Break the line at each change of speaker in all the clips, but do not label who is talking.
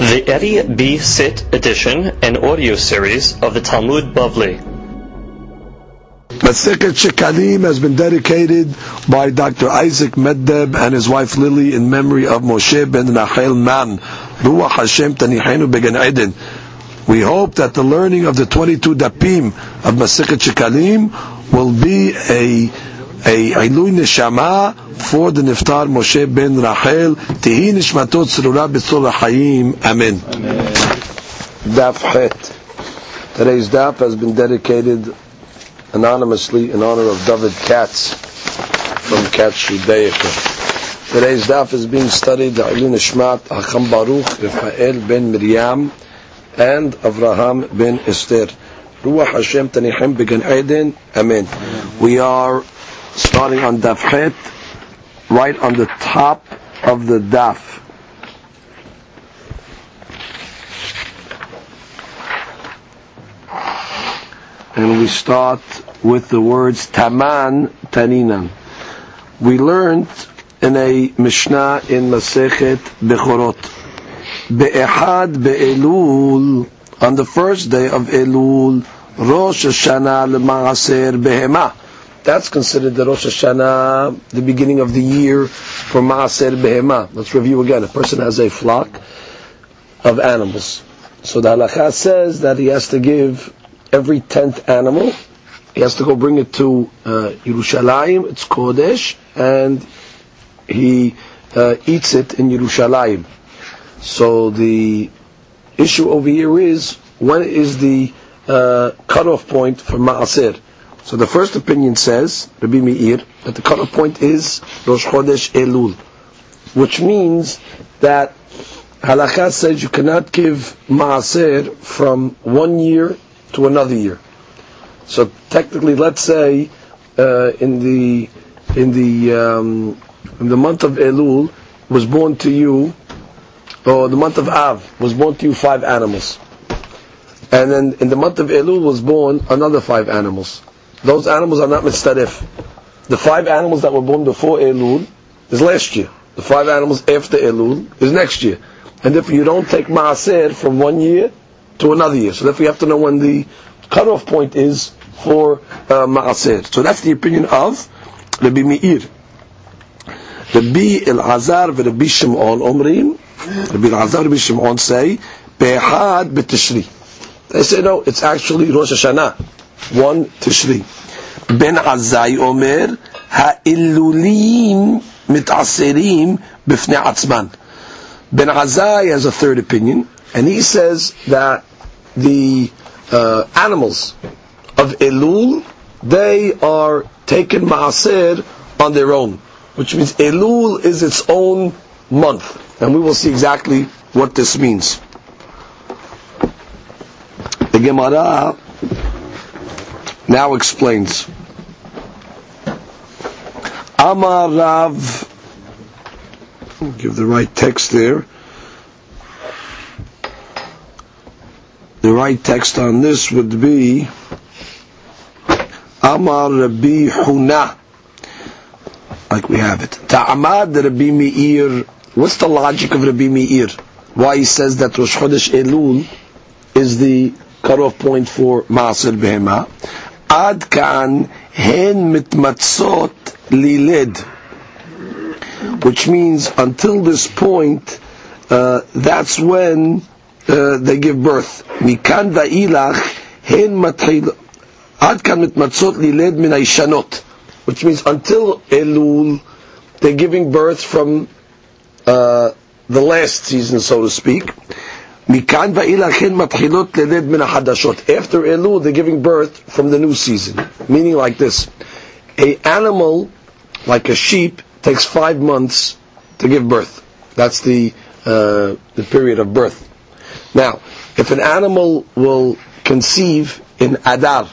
The Eddie B. Sit edition and audio series of the Talmud Bavli.
Masechet Shekalim has been dedicated by Dr. Isaac Meddeb and his wife Lily in memory of Moshe ben Nachel Man, Ruach Hashem Tanihenu Began Eden. We hope that the learning of the 22 dapim of Masechet Shekalim will be a a Ilui Neshama for the Niftar Moshe ben Rachel. Tihi Nishmatot Tzrura B'tzor Hayim. Amen. Daf Het. Today's daf has been dedicated anonymously in honor of David Katz from Katz Judaica. Today's daf is being studied the Ilui Nishmat Hacham Baruch Rafael ben Miriam and Avraham ben Esther. Ruach Hashem Tanihim Began Eden. Amen. We are starting on Daf Het, right on the top of the Daf. And we start with the words Taman Taninan. We learned in a Mishnah in Masechet Bechorot. Be'ehad be'elul, on the first day of Elul, Rosh Hashanah l'ma'aser behemah that's considered the Rosh Hashanah, the beginning of the year for Maaser Behema. Let's review again. A person has a flock of animals. So the halakha says that he has to give every tenth animal, he has to go bring it to uh, Yerushalayim, it's Kodesh, and he uh, eats it in Yerushalayim. So the issue over here is, when is the uh, cutoff point for Maaser? So the first opinion says, Rabbi Meir, that the cutoff point is Rosh Chodesh Elul, which means that Halakha says you cannot give Maaser from one year to another year. So technically, let's say uh, in the in the um, in the month of Elul was born to you, or the month of Av was born to you five animals, and then in the month of Elul was born another five animals those animals are not mitzaref. The five animals that were born before Elul is last year. The five animals after Elul is next year. And if you don't take Maaser from one year to another year, so therefore you have to know when the cutoff point is for uh, Maaser. So that's the opinion of Rabbi Meir. Rabbi Elazar and Rabbi Shimon Omrim, Rabbi Elazar and Rabbi Shimon say, Behad b'Tishri. They say no, it's actually Rosh Hashanah one Tishri. Ben Azai Omer, Ha'illulim mit'aserim b'fnei atzman. Ben Azai has a third opinion, and he says that the uh, animals of Elul, they are taken Maaser on their own, which means Elul is its own month, and we will see exactly what this means. The Gemara now explains. Amar Rav, give the right text there. The right text on this would be Amar Rabbi Huna, like we have it. Ta'amad Rabbi Meir. What's the logic of Rabbi Meir? Why he says that Rosh Chodesh Elul is the cutoff point for Maaser Behemah. עד כאן הן מתמצות לילד. Which means until this point, uh, that's when uh, they give birth. מכאן ואילך הן מתחיל... עד כאן מתמצות לילד מן הישנות. Which means until Elul, they're giving birth from uh, the last season, so to speak. מכאן ואילך הן מתחילות ללד מן החדשות. After Elul, they're giving birth from the new season. Meaning like this. A animal, like a sheep, takes five months to give birth. That's the, uh, the period of birth. Now, if an animal will conceive in Adar,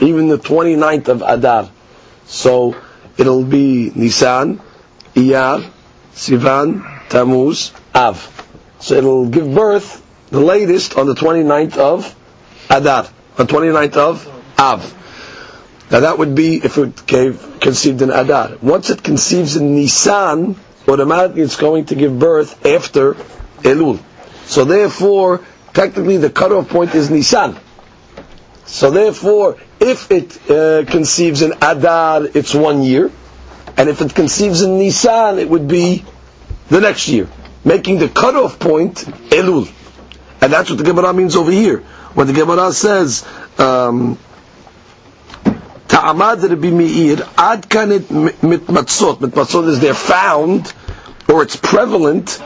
even the 29th of Adar, so it'll be Nisan, Iyar, Sivan, Tammuz, Av. So it'll give birth the latest on the 29th of Adar, on 29th of Av. Now that would be if it gave, conceived in Adar. Once it conceives in Nisan, automatically it's going to give birth after Elul. So therefore, technically the cutoff point is Nisan. So therefore, if it uh, conceives in Adar, it's one year, and if it conceives in Nisan, it would be the next year, making the cutoff point Elul. And that's what the Gemara means over here. When the Gemara says, um, Ta'amad Rabbi Meir, ad kanit mitmatzot. Mitmatzot is they're found, or it's prevalent,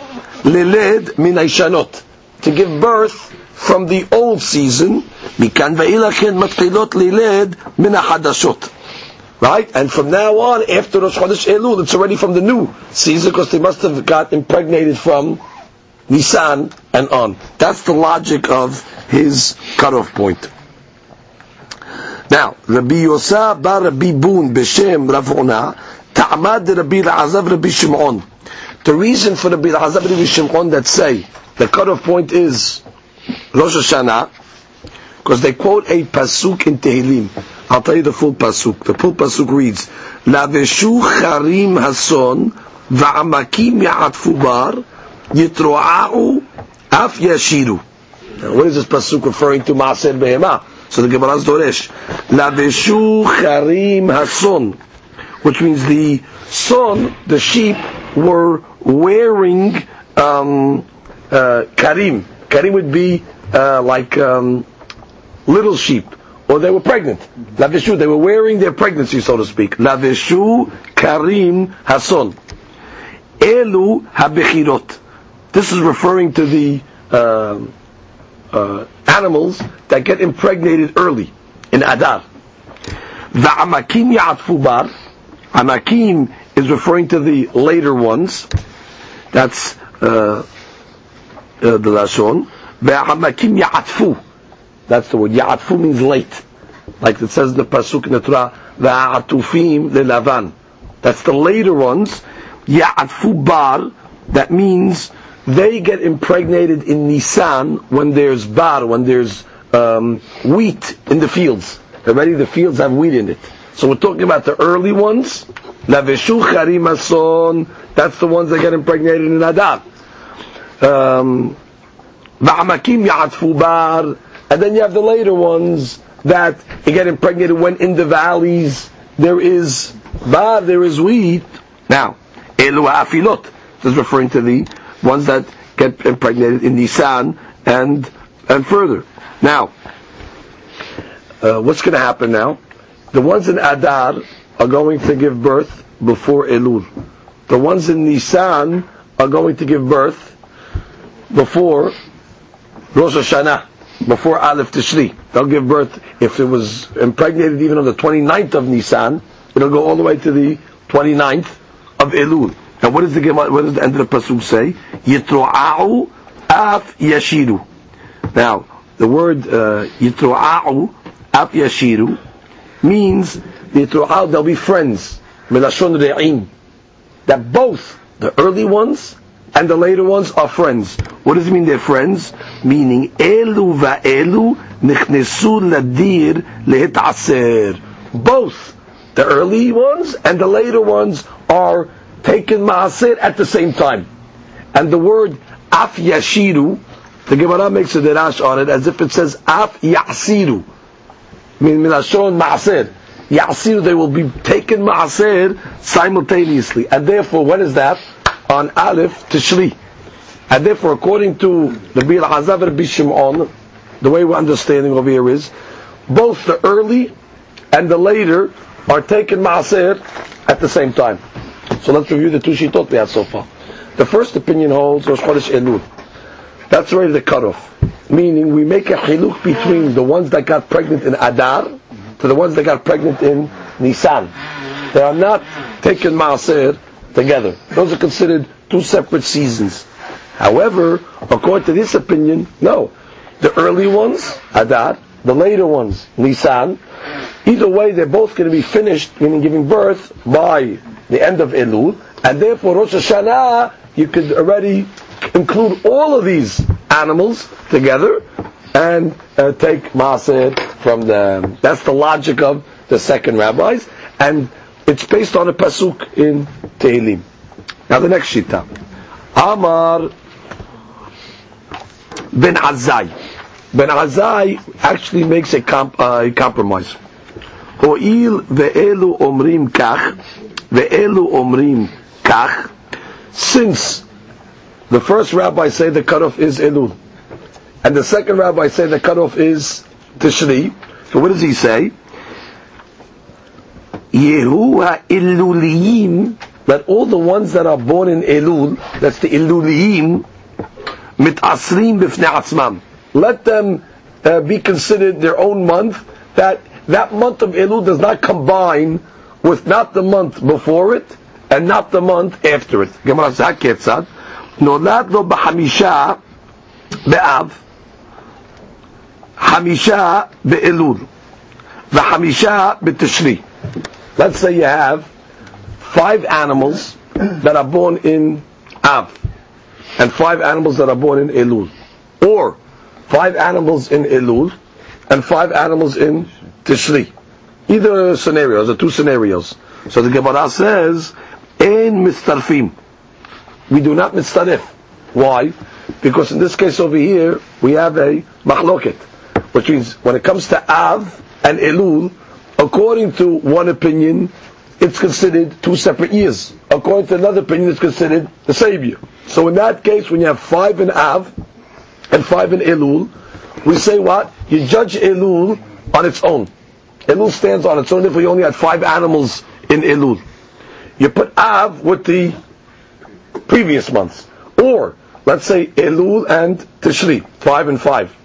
leled min to give birth from the old season, mikan ve'ilachin matchilot liled min hadashot. Right? And from now on, after Rosh Chodesh Elul, it's already from the new season because they must have got impregnated from Nisan and on. That's the logic of his cutoff point. Now, Rabbi Yosa bar Rabbi Bun b'shem Ravona ta'amad Rabbi La'azar Rabbi Shimon. The reason for Rabbi La'azar Rabbi Shimon that say the cutoff point is Rosh Hashanah, because they quote a pasuk in Tehillim. I'll tell you the full pasuk. The full pasuk reads, "Laveshu charim hason va'amakim ya'atfu bar yitro'a'u af yashiru." Now, what is this pasuk referring to? Maaser behema. So the Gemara's Doresh. Laveshu charim hason. Which means the son, the sheep, were wearing um, uh, karim. Karim would be uh, like um, little sheep, or they were pregnant. Lavishu, they were wearing their pregnancy, so to speak. Lavishu karim hason. Elu habechirot. This is referring to the uh, uh, animals that get impregnated early in Adar. The amakim ya'atfu. Amakim is referring to the later ones. That's uh, uh, the lashon. Ve'amakim ya'atfu. That's the word. Ya'atfu means late. Like it says in the Pasuk in the Torah, Ve'atufim le'lavan. That's the later ones. Ya'atfu bar. That means they get impregnated in Nisan when there's bar, when there's um, wheat in the fields. Already the fields have wheat in it. So we're talking about the early ones. Laveshu charim That's the ones that get impregnated in Adar. Um. And then you have the later ones that get impregnated when in the valleys there is bar, there is wheat. Now, elu afilot. Is referring to the ones that get impregnated in Nisan and and further. Now, uh, what's going to happen now? The ones in Adar are going to give birth before Elul. The ones in Nisan are going to give birth before Rosh Hashanah, before Aleph Tishri. They'll give birth, if it was impregnated even on the 29th of Nisan, it'll go all the way to the 29th of Elul. Now, what does the what does the end of the pasuk say? Yitro'au af yashiru. Now, the word uh, yitro'au af yashiru means yitro'au they'll be friends. Melashon re'im. That both the early ones and the later ones are friends. What does it mean they're friends? Meaning elu va'elu nichnesu ladir lehitaser. Both the early ones and the later ones are taken maaser at the same time. And the word af yashiru, the Gemara makes a derash on it as if it says af yasiru. Meaning milashon maaser. Yasiru, they will be taken maaser simultaneously. And therefore, when is that? On Aleph Tishri. And therefore, according to the Bil Hazav Rabbi Shimon, the way we're understanding over here is, both the early and the later are taken maaser at the same time. So let's review the two shitot we have so far. The first opinion holds Rosh Chodesh Elul. That's already the cutoff. Meaning we make a chiluk between the ones that got pregnant in Adar to the ones that got pregnant in Nisan. They are not taken Maaser together. Those are considered two separate seasons. However, according to this opinion, no. The early ones, Adar, the later ones, Nisan, either way they're both going to be finished, meaning giving birth, by the end of Elul, and therefore Rosh Hashanah, you could already include all of these animals together and uh, take Maaser from them. That's the logic of the second rabbis, and it's based on a pasuk in Tehillim. Now the next shita. Amar Ben Azai. Ben Azai actually makes a, comp, uh, compromise. הואיל ואלו אומרים כך, ואלו אומרים כך, since the first rabbi say the cutoff is Elul, and the second rabbi say the cutoff is Tishri, so what does he say? Yehu Eluliyim, that all the ones that are born in Elul, that's the Eluliyim, mitasrim b'fnei atzmam. Let them uh, be considered their own month. That that month of Elul does not combine with not the month before it and not the month after it. Gemara Zaketzad, nolad lo b'hamisha be'av, hamisha be'elul, v'hamisha b'tishri. Let's say you have five animals that are born in Av, and five animals that are born in Elul. Or five animals in Elul, and five animals in Tishri. Either scenarios, the two scenarios. So the Gemara says, "In mistarfim." We do not mistarif. Why? Because in this case over here, we have a machloket, which means when it comes to Av and Elul, according to one opinion, it's considered two separate years. According to another opinion, it's considered the same year. So in that case, when you have five in Av and five in Elul, we say what? You judge Elul on its own. Elul stands on its own if we only had five animals in Elul. You put Av with the previous months. Or, let's say Elul and Tishri, five and five.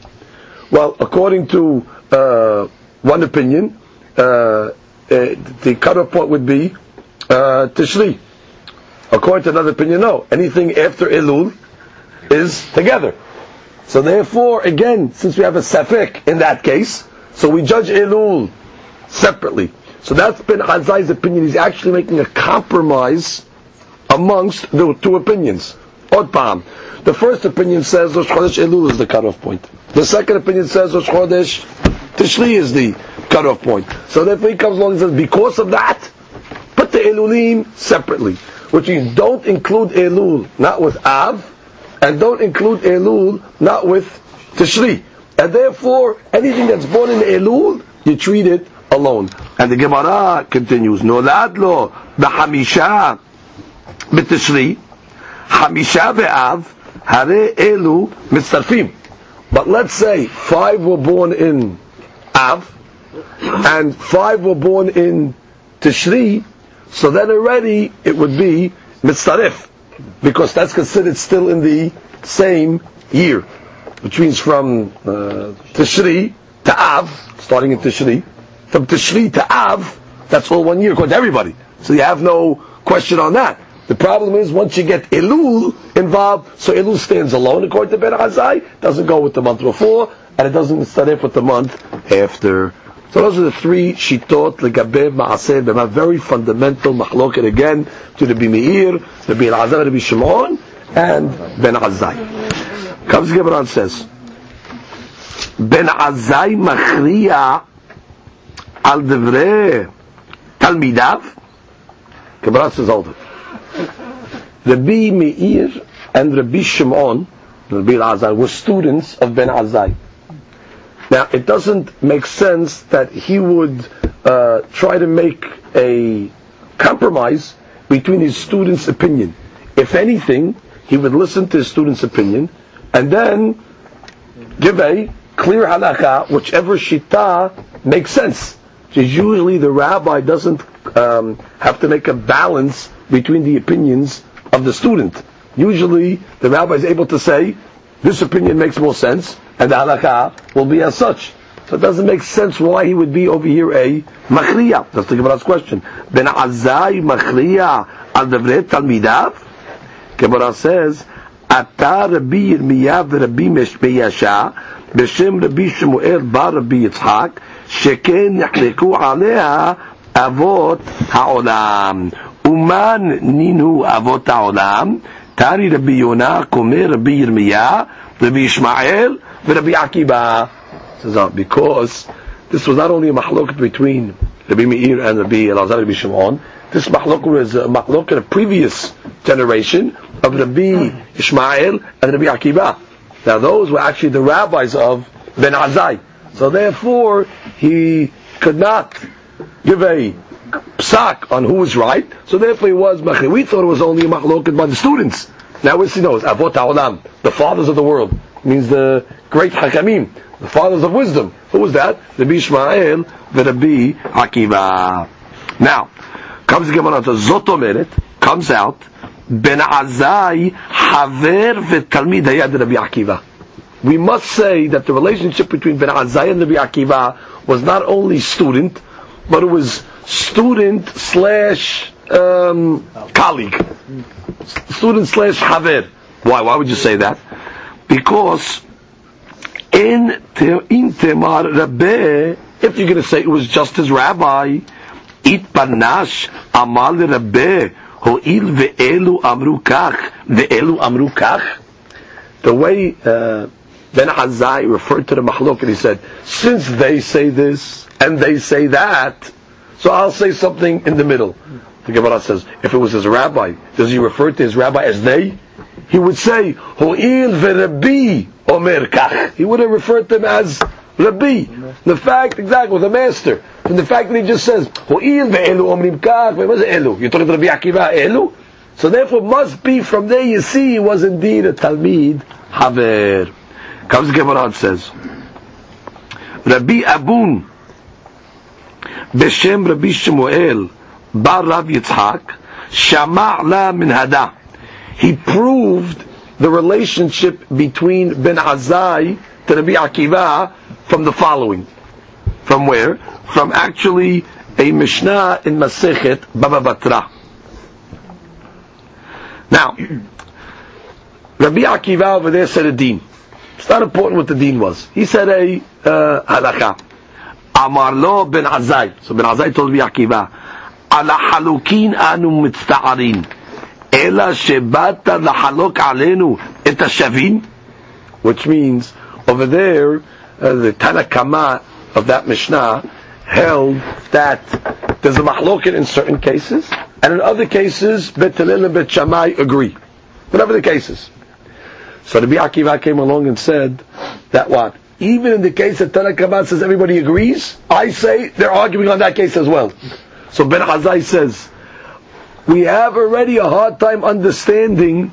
Well, according to uh, one opinion, uh, uh, the cutoff point would be uh, Tishri. According to another opinion, no. Anything after Elul is together. So therefore, again, since we have a Safek in that case, so we judge Elul separately. So that's Ben Azai's opinion. He's actually making a compromise amongst the two opinions. Od Pam. The first opinion says Rosh Chodesh Elul is the cutoff point. The second opinion says Rosh Chodesh Tishri is the cutoff point. So therefore he comes along and says, because of that, put the Elulim separately. Which means don't include Elul, not with Av, and don't include Elul, not with Tishri. And therefore, anything that's born in Elul, you treat it alone. And the Gemara continues, No Noladlo, the Hamisha, B'Tishri, Hamisha ve'av, hare elu mitzarfim. But let's say five were born in Av, and five were born in Tishri, so then already it would be mitzarif, because that's considered still in the same year, which means from uh, Tishri to Av, starting in Tishri, from Tishri to Av, that's all one year according to everybody. So you have no question on that. The problem is once you get Elul involved, so Elul stands alone according to Ben Azai, doesn't go with the month before, and it doesn't start with the month after. So those are the three shitot legabe maaseh b'ma very fundamental machloket again to the Meir, the Ben Azai, Rabbi Shimon, and Ben Azai. Comes Gemara says, Ben Azai machriya al devre talmidav. Gemara says hold. Rabbi Meir and Rabbi Shimon, Rabbi Azai, were students of Ben Azai. Now, it doesn't make sense that he would uh, try to make a compromise between his student's opinion. If anything, he would listen to his student's opinion and then give a clear halakha, whichever shita makes sense. Because usually the rabbi doesn't um, have to make a balance between the opinions of the student. Usually, the rabbi is able to say, this opinion makes more sense, and the halakha will be as such. So it doesn't make sense why he would be over here a machriya. That's the Gemara's question. Ben Azai machriya al devret talmidav? Gemara says, Ata Rabbi Yirmiyav Rabbi Meshmeyasha בשם רבי שמואל בר רבי יצחק שכן נחלקו עליה אבות העולם Uman ninu avot haolam. Tani Rabbi Yonah, Komer Rabbi Yirmiyah, Rabbi Ishmael, Rabbi Akiba. Says, ah, because this was not only a mahlok between Rabbi Meir and Rabbi Elazar Rabbi Shimon, this mahlok was a mahlok in a previous generation of Rabbi Ishmael and Rabbi Akiba. Now those were actually the rabbis of Ben Azai. So therefore, he could not give a psak on who was right. So therefore, he was machir. We thought it was only a machloket by the students. Now we see those avot haolam, the fathers of the world, means the great hakamim, the fathers of wisdom. Who was that? Rabbi Ishmael, the Rabbi Akiva. Now comes the Gemara to Zotomeret, comes out Ben Azai Haver v'Talmid Hayad Rabbi Akiva. We must say that the relationship between Ben Azai and Rabbi Akiva was not only student, but it was student slash um, colleague, student slash haver. Why? Why would you say that? Because in in temar rabbe, if you're going to say it was just his rabbi, it panash amal rabbe ho'il ve'elu amru kach ve'elu amru kach. The way uh, Ben Azai referred to the machlok and he said, since they say this and they say that, so I'll say something in the middle. The Gemara says, if it was his rabbi, does he refer to his rabbi as they? He would say, Ho'il ve'Rabbi omer kach. He would have referred to him as Rabbi. The fact, exactly, the master. And the fact that he just says, Ho'il ve'elu omrim kach. What's elu? You're talking to Rabbi Akiva, elu? So therefore must be from there you see he was indeed a Talmid Haver. Comes the Gemara and says, Rabbi Abun בשם רבי שמואל, בר רב יצחק, שמע לה מן הדה. He proved the relationship between Ben Azai to Rabbi Akiva from the following. From where? From actually a Mishnah in Masechet Baba Batra. Now, Rabbi Akiva over there said a deen. It's not important what the deen was. He said a uh, halakha. Amar lo ben Azai. So ben Azai told me Akiva, ala halukin anu mitzta'arin. Ela shebata lahalok alenu et. Which means, over there, uh, the Tanakama of that Mishnah held that there's a mahloket in certain cases, and in other cases, Bet Hillel and agree. Whatever the cases. So the Akiva came along and said that what? Even in the case that Tanakh says everybody agrees, I say they're arguing on that case as well. So Ben Azai says, we have already a hard time understanding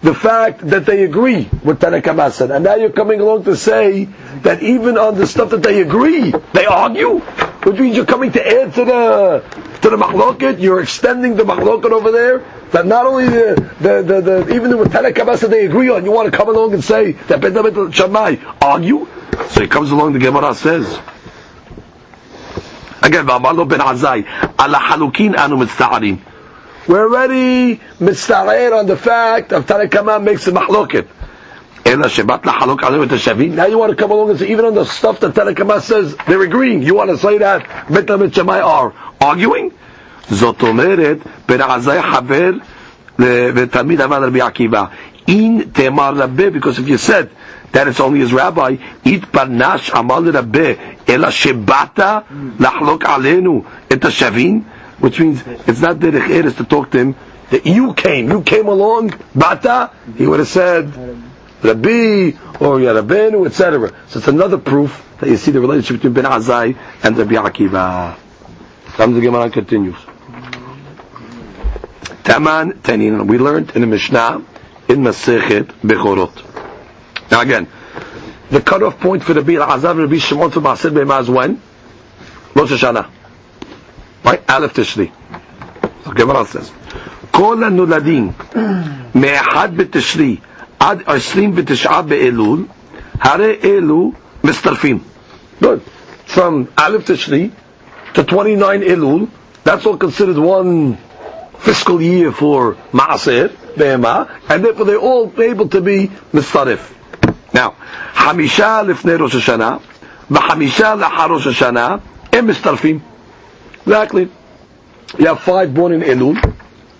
the fact that they agree with Tanakh said. And now you're coming along to say that even on the stuff that they agree, they argue? Which means you're coming to add to the to the machloket, you're extending the machloket over there. That not only the the, the, even the even with Tanakh they agree on, you want to come along and say that Ben David Shammai argue? So he comes along, the Gemara says, again, V'amalo ben Azai, ala halukin anu mitzta'arim. We're already mitzta'ir on the fact of Tanakama makes a mahloket. Now you want to come along and say, even on the stuff that Tanakama says, they're agreeing. You want to say that Bet and Shammai are arguing? זאת אומרת, בן עזאי חבר ותלמיד עבד רבי עקיבא. In תאמר רבה, because if you said that it's only his rabbi, it panash amal rabbe, ela shebata lachlok alenu et shavin, which means it's not derech eres to talk to him, that you came, you came along, bata, he would have said, Rabbi, or Yarabenu, etc. So it's another proof that you see the relationship between Ben Azai and Rabbi Akiva. Comes the Gemara continues. Taman Tanin, we learned in the Mishnah, in Masechet Bechorot. Now again, the cutoff point for the Bir Azar Rabbi Shimon for Maaseh Be'emah is when? Rosh Hashanah. Right? Aleph Tishri. So Gemara says, כל הנולדים מאחד בתשרי עד עשרים ותשעה באלול, הרי אלו מצטרפים. Good. From Aleph Tishri to 29 Elul, that's all considered one fiscal year for Maaser, Be'emah, and therefore they're all able to be Mistarif. Now, חמישה לפני ראש השנה, וחמישה לאחר ראש השנה, הם מצטרפים. Exactly. You have five born in Elul,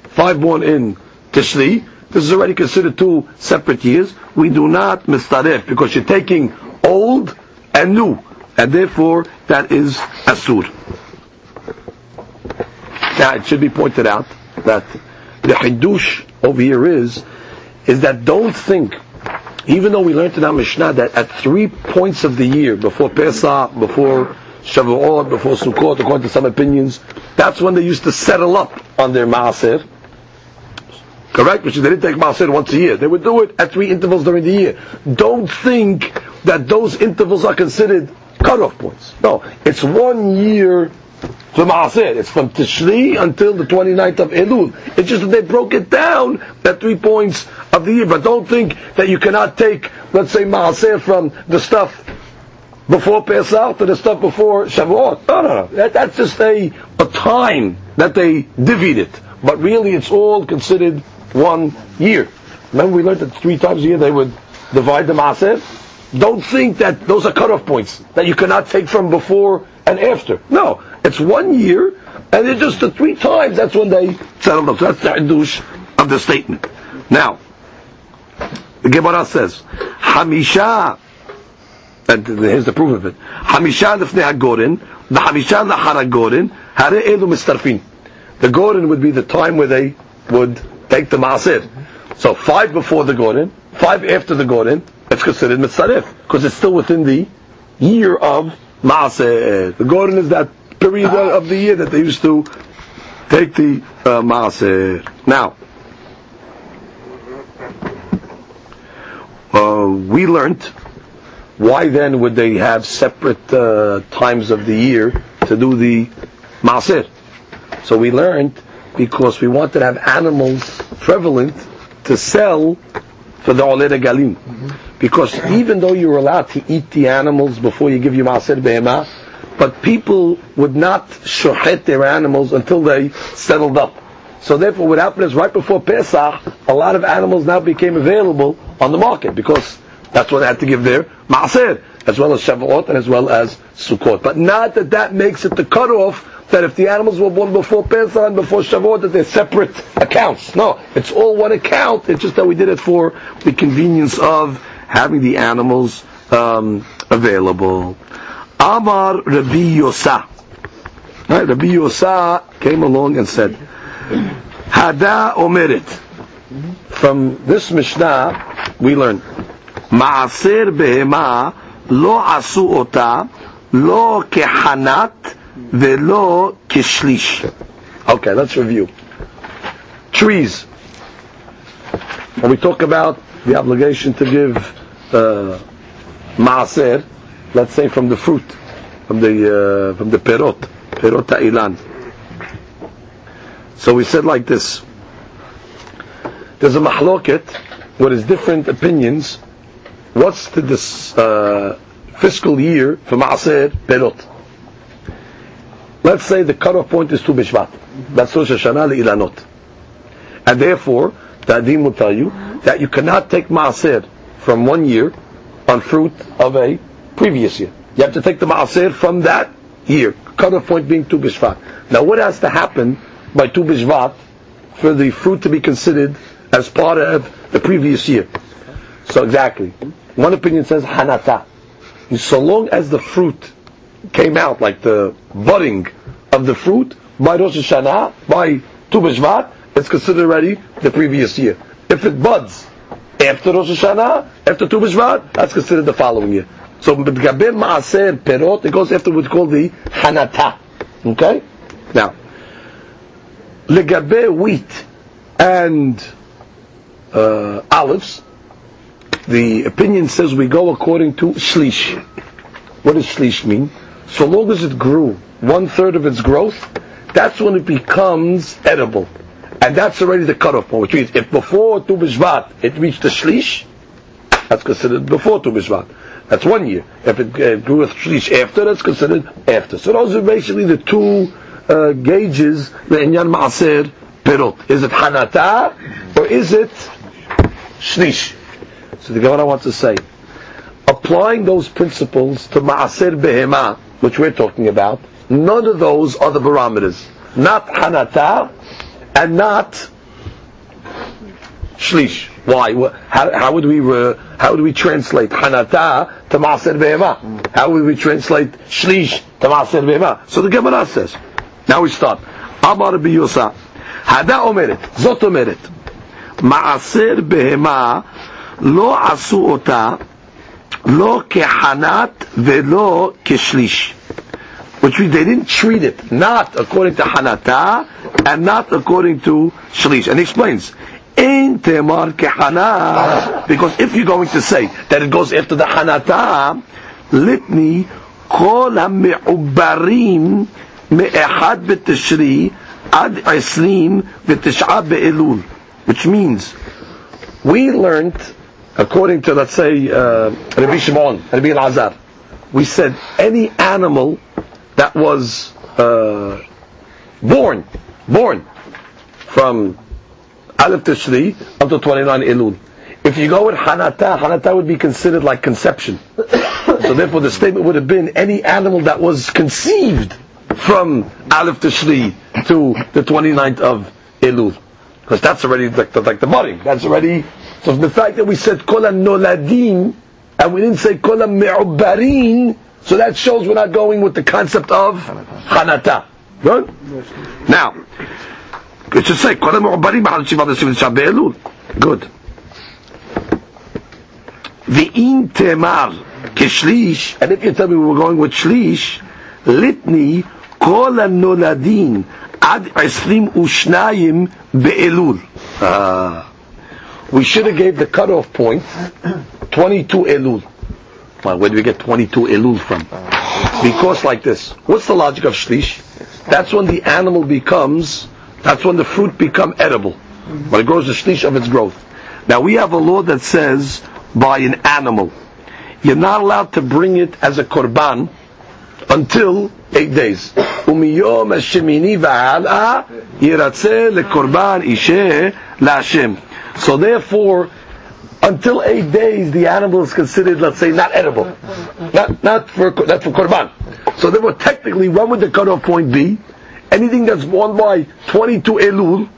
five born in Tishri. this is already considered two separate years. We do not mistaref because you're taking old and new, and therefore that is asur. Now, it should be pointed out that the Hiddush over here is, is that don't think, even though we learned in our Mishnah that at three points of the year, before Pesach, before Shavuot, before Sukkot, according to some opinions, that's when they used to settle up on their Maaser. Correct? Which is they didn't take Maaser once a year. They would do it at three intervals during the year. Don't think that those intervals are considered cutoff points. No, it's one year to Maaser. It's from Tishri until the 29th of Elul. It's just that they broke it down at three points of the year. But don't think that you cannot take, let's say, Maaser from the stuff before Pesach to the stuff before Shavuot. No, no, no. That, that's just a, a time that they divvied it. But really, it's all considered one year. Remember, we learned that three times a year they would divide the Maaser? Don't think that those are cutoff points that you cannot take from before and after. No, it's one year, and it's just the three times. That's when they. So that's the Hiddush of the statement. Now, the Gemara says, Hamisha, and here's the proof of it. Hamisha lefnei hagorin, the Hamisha lahar hagorin, hare elu mistarfin. The gorin would be the time where they would take the maaser. So five before the gorin, five after the gorin, it's considered mitzaref because it's still within the year of maaser. The gorin is that period of the year that they used to take the uh. Now, uh, we learned why then would they have separate uh, times of the year to do the maaser? So we learned because we wanted to have animals prevalent to sell for the Oled Galim. Because even though you were allowed to eat the animals before you give your Maaser Behemah, but people would not shohet their animals until they settled up. So therefore what happened is right before Pesach, a lot of animals now became available on the market because that's what they had to give their Maaser, as well as Shavuot and as well as Sukkot. But not that that makes it the cutoff that if the animals were born before Pesach and before Shavuot, that they're separate accounts. No, it's all one account. It's just that we did it for the convenience of having the animals um, available. Amar Rabbi Yosa. Right, Rabbi Yosa came along and said, Hada Omerit. From this Mishnah, we learn, Maaser behema lo asu ota lo kehanat velo kishlish. Okay, let's review. Trees. When we talk about the obligation to give uh, maaser, let's say from the fruit, from the uh, from the perot, perot ta'ilan. So we said like this. There's a mahloket what is different opinions. What's the this, uh, fiscal year for maaser perot? Let's say the cutoff point is Tu Bishvat. That's Rosh Hashanah Ilanot. And therefore, the Adim will tell you that you cannot take Maaser from one year on fruit of a previous year. You have to take the Maaser from that year. Cutoff point being Tu Bishvat. Now what has to happen by Tu Bishvat for the fruit to be considered as part of the previous year? So exactly. One opinion says Hanata. So long as the fruit came out, like the budding of the fruit, by Rosh Hashanah, by Tu B'Shvat, it's considered already the previous year. If it buds after Rosh Hashanah, after Tu B'Shvat, that's considered the following year. So B'Gaber Ma'aser Perot, it goes after what's called the Hanata. Okay? Now, Legabe wheat and uh, olives, the opinion says we go according to Shlish. What does Shlish mean? So long as it grew one third of its growth, that's when it becomes edible. And that's already the cutoff point, which means if before Tu B'Shvat it reached the Shlish, that's considered before Tu B'Shvat. That's one year. If it uh, grew a Shlish after, that's considered after. So those are basically the two uh, gauges, the Inyan Ma'aser Perot. Is it Hanata or is it Shlish? So the Gemara wants to say, applying those principles to Ma'aser Behemah, which we're talking about, none of those are the barometers. Not Hanata and not Shlish. Why? How, how would we uh, how would we translate Hanata to Maser Behema? How would we translate Shlish to Maser Behema? So the Gemara says. Now we start. Amar biyusa. Hada omeret. Zot omeret. Maaser Behema lo asu ota לא כחנת ולא כשליש. Which means they didn't treat it not according to Hanata and not according to Shlish. And he explains, Ein temar kehana, because if you're going to say that it goes after the Hanata, litni kol ha-me'ubarim me'ehad b'tishri ad islim v'tish'a be'elul. Which means, we learned, according to, let's say, uh, Rabbi Shimon, Rabbi Elazar, we said any animal that was uh, born, born from Aleph Tishri up to 29 Elul. If you go with Hanata, Hanata would be considered like conception. so therefore the statement would have been any animal that was conceived from Aleph Tishri to the 29th of Elul. Because that's already like the, like the body. That's already, so the fact that we said Kol Noladim, and we didn't say Kol Me'ubarin, so that shows we're not going with the concept of Hanata. Good? Now, it should say, Kol Me'ubarin b'chal shiva d'shivit shabbe'elul. Good. V'in temar keshlish, and if you tell me we're going with shlish, litni kol noladim ad 22 be'elul. Ah we should have gave the cutoff point 22 Elul. Well, where do we get 22 Elul from? Because like this. What's the logic of Shlish? That's when the animal becomes, that's when the fruit become edible. But it grows the Shlish of its growth. Now we have a law that says by an animal. You're not allowed to bring it as a korban until eight days. ומיום השמיני והלאה ירצה לקורבן אישה להשם. So therefore, until eight days, the animal is considered, let's say, not edible, not not for not for korban. So therefore, technically, when would the cutoff point be? Anything that's born by 22 Elul,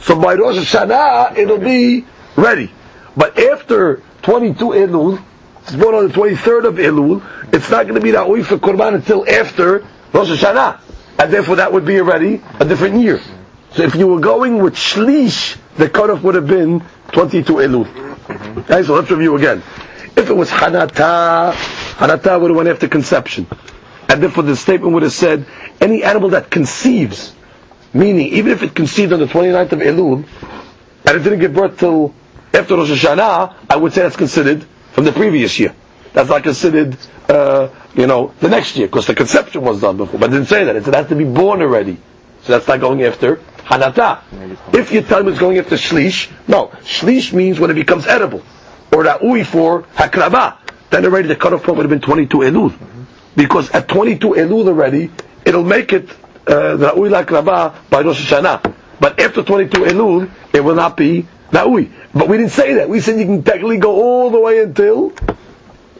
so by Rosh Hashanah it'll be ready. But after 22 Elul, it's born on the 23rd of Elul, it's not going to be way for korban until after Rosh Hashanah, and therefore that would be already a different year. So if you were going with Shlish, the cutoff would have been 22 Elul. Okay, so let's review again. If it was Hanata, Hanata would have went after conception. And therefore the statement would have said, any animal that conceives, meaning even if it conceived on the 29th of Elul, and it didn't give birth till after Rosh Hashanah, I would say that's considered from the previous year. That's not considered, uh, you know, the next year, because the conception was done before. But it didn't say that. It said it has to be born already. So that's not going after Hanata. If your time is going after Shlish, no. Shlish means when it becomes edible. Or Ra'ui for Hakraba. Then already the cutoff point would have been 22 Elul. Because at 22 Elul already, it'll make it uh, Ra'ui Lakraba by Rosh Hashanah. But after 22 Elul, it will not be Ra'ui. But we didn't say that. We said you can technically go all the way until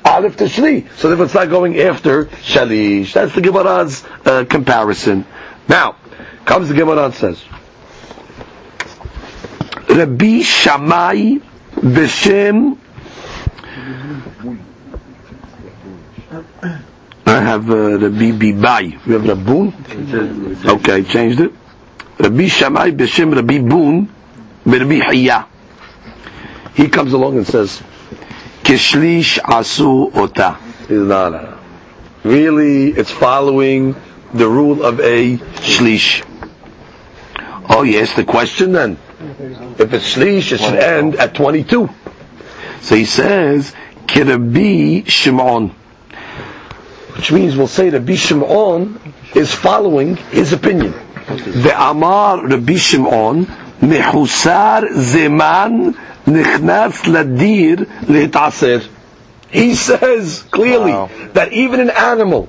Aleph to Shli. So if it's not going after Shalish. That's the Gemara's uh, comparison. Now, comes the Gemara and says, Rabbi Shammai B'Shem I have uh, Rabbi Bibai. You have Rabbun? Okay, changed it. Rabbi Shammai B'Shem Rabbi Bun Rabbi Hiya. He comes along and says, Kishlish Asu Ota. Really, it's following the rule of a Shlish. Oh, yes, the question then. If it's Shlish, it should end at 22. So he says, Kirabi Shimon. Which means we'll say Rabbi Shimon is following his opinion. The Amar Rabbi Shimon, Mehusar Zeman Nichnas Ladir Lehtaser. He says clearly
Wow.
that even an animal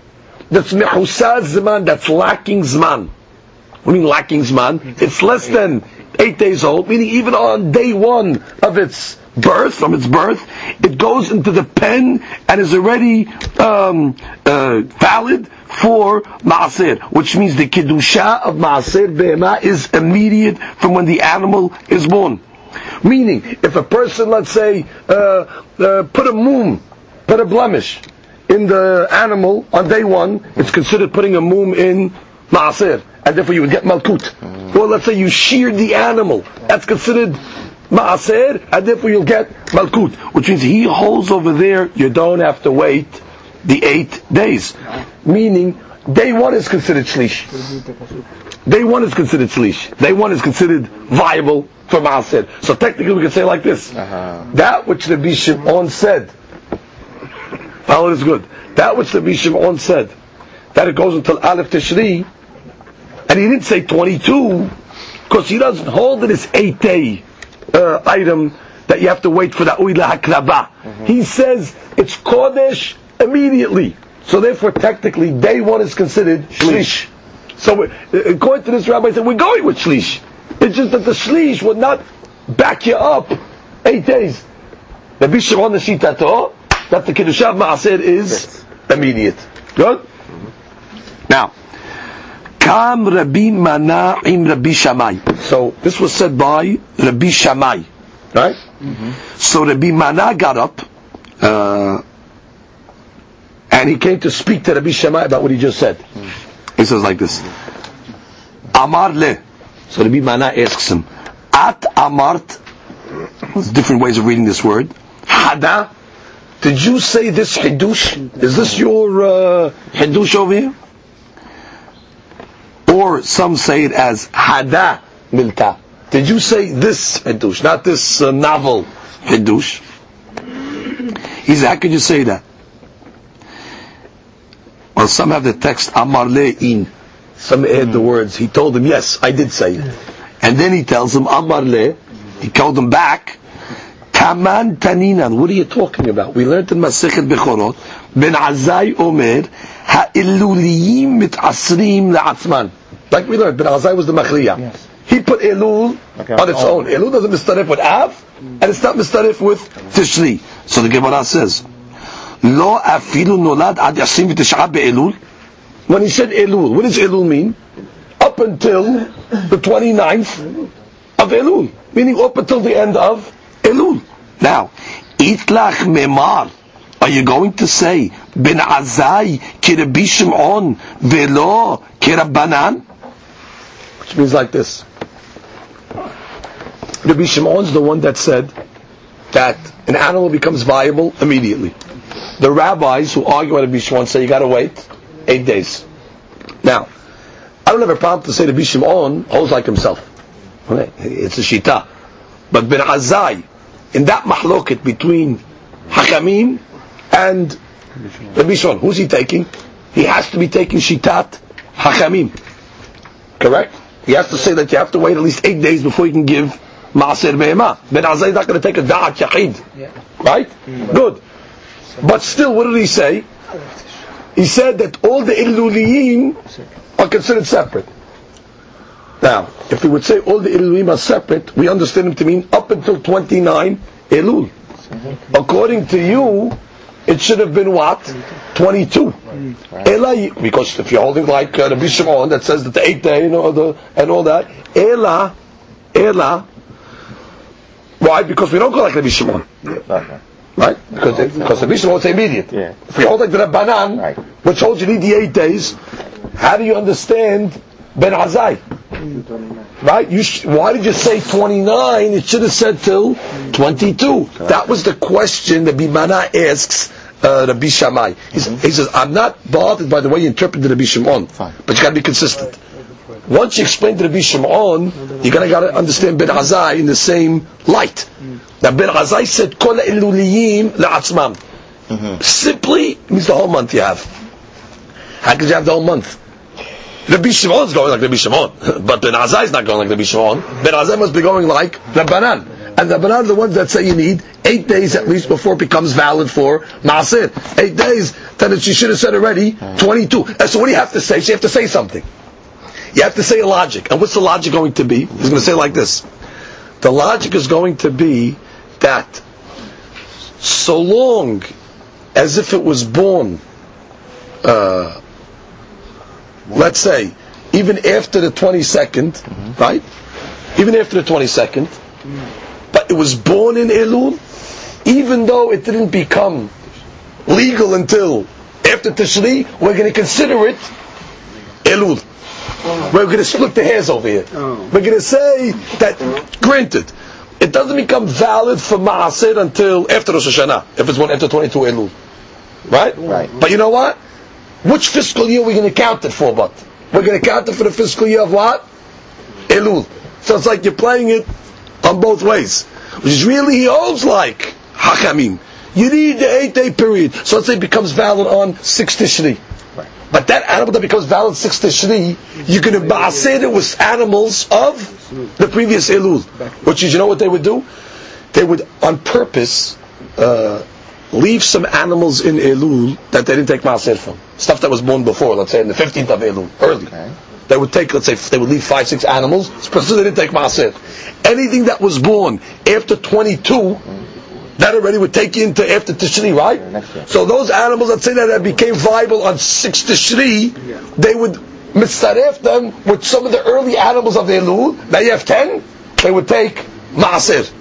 that's Mehusar Zeman, that's lacking Zman. What mean lacking Zman? It's less than eight days old, meaning even on day one of its birth, from its birth, it goes into the pen and is already um, uh, valid for Maaser, which means the Kiddusha of Maaser Behemah is immediate from when the animal is born. Meaning, if a person, let's say, uh, uh, put a moom, put a blemish in the animal on day one, it's considered putting a moom in maaser, and therefore you would get malkut. Or let's say you sheared the animal, that's considered maaser, and therefore you'll get malkut. Which means he holds over there, you don't have to wait the eight days. Meaning, day one is considered shlish. Day one is considered shlish. Day one is considered viable for maaser. So technically we can say like this. Uh-huh. That which the Shimon said, follow is good. That which the Shimon said, that it goes until Aleph Tishri, and he didn't say 22, because he doesn't hold it as eight day uh, item that you have to wait for the Uila Hakraba. He says it's Kodesh immediately. So therefore, technically, day one is considered Shlish. So uh, according to this rabbi, said we're going with Shlish. It's just that the Shlish would not back you up eight days. The Bishop on the Shitato, that the Kiddushav Ma'asir is immediate. Good? Now, Kam Rabbi Mana im Rabbi Shammai. So this was said by Rabbi Shammai, right? So Rabbi Mana got up, uh, and he came to speak to Rabbi Shammai about what he just said. He says like this: Amar le. So Rabbi Mana asks him, At amart. There's different ways of reading this word. Hada. Did you say this hidush? Is this your uh, hidush over here? Or some say it as hada milta. Did you say this hidush, not this uh, novel hidush? He said, how could you say that? Well, some have the text amar in. Some add the words. He told him, yes, I did say it. And then he tells him amar. He called him back. Taman taninan. What are you talking about? We learned in Masechet Bechorot. Ben Azai Omer. Ha'iluliyim mit'asrim la'atzman. Like we learned, Ben Azai was the Machriya.
Yes.
He put Elul
Okay.
on its
Oh.
own. Elul doesn't mistarif with Av, and it's not mistarif with Tishri. So the Gemara says, Lo afilu nolad ad yasim v'tish'a be'elul. When he said Elul, what does Elul mean? Up until the 29th of Elul. Meaning up until the end of Elul. Now, itlach memar. Are you going to say ben azai kirabi shimon velo kirabanan? Which means like this. Rabbi Shimon's the one that said that an animal becomes viable immediately. The rabbis who argue with Rabbi Shimon say you got to wait eight days. Now, I don't have a problem to say Rabbi Shimon holds like himself. It's a shita. But Ben Azai, in that mahloket between Hakamim and Rabbi Shimon, who's he taking? He has to be taking shitat Hakamim. Correct? He has to say that you have to wait at least eight days before you can give Ma'aser Be'ema. Ben Azai is not going to take a Da'at Yachid. Right? Mm. Good. But still, what did he say? He said that all the Iluliyim are considered separate. Now, if we would say all the Iluliyim are separate, we understand him to mean up until 29 Elul. According to you, it should have been what? 22. Ela, because if you're holding like uh, Rabbi Shimon that says that the eighth day and all, the, and all that, Ela, Ela, why? Because we don't go like Rabbi Shimon.
Okay.
Right? Because, it, because Rabbi Shimon was immediate.
Yeah.
If you hold like the Rabbanan,
Right.
which holds you need the eight days, how do you understand Ben Azai? Right? You sh- why did you say 29? It should have said till 22. That was the question that Bimana asks uh, Rabbi Shammai. He, says- mm-hmm. he says, I'm not bothered by the way you interpreted Rabbi Shimon,
Fine.
but you got to be consistent. Once you explain the Rabbi Shimon, you gotta gotta understand Ben Azai in the same light. Mm. Now Ben Azai said, "Kol iluliyim la'atzmam." Mm-hmm. Simply means the whole month you have. How could you have the whole month? Rabbi Shimon's going like Rabbi Shimon, but Ben Azai is not going like Rabbi Shimon. Ben Azai must be going like Rabbanan. And the Rabbanan are the ones that say you need eight days at least before it becomes valid for Maasir. Eight days, then she should have said already 22. And so what do you have to say? So you have to say something. You have to say a logic. And what's the logic going to be? He's going to say like this. The logic is going to be that so long as if it was born, uh, let's say, even after the 22nd, right? Even after the 22nd, but it was born in Elul, even though it didn't become legal until after Tishri, we're going to consider it Elul. We're going to split the hairs over here. Oh. We're going to say that, granted, it doesn't become valid for Maaser until after Rosh Hashanah, if it's one after 22 Elul. Right?
Right.
But you know what? Which fiscal year are we going to count it for, but? We're going to count it for the fiscal year of what? Elul. So it's like you're playing it on both ways. Which is really, he holds like Hakamim. You need the eight day period. So let's say it becomes valid on 6 Tishri.
Right.
But that animal that becomes valid 6 Tishri, going to ba'asir it with animals of the previous Elul. Which is, you know what they would do? They would, on purpose, uh, leave some animals in Elul that they didn't take Maaser from. Stuff that was born before, let's say in the 15th of Elul, early.
Okay.
They would take, let's say, they would leave five, six animals, especially they didn't take Maaser. Anything that was born after 22, that already would take you into after Tishri, right? So those animals, let's say that, that became viable on 6 Tishri, they would mitzaref them with some of the early animals of the Elul. Now you have 10, they would take Maaser.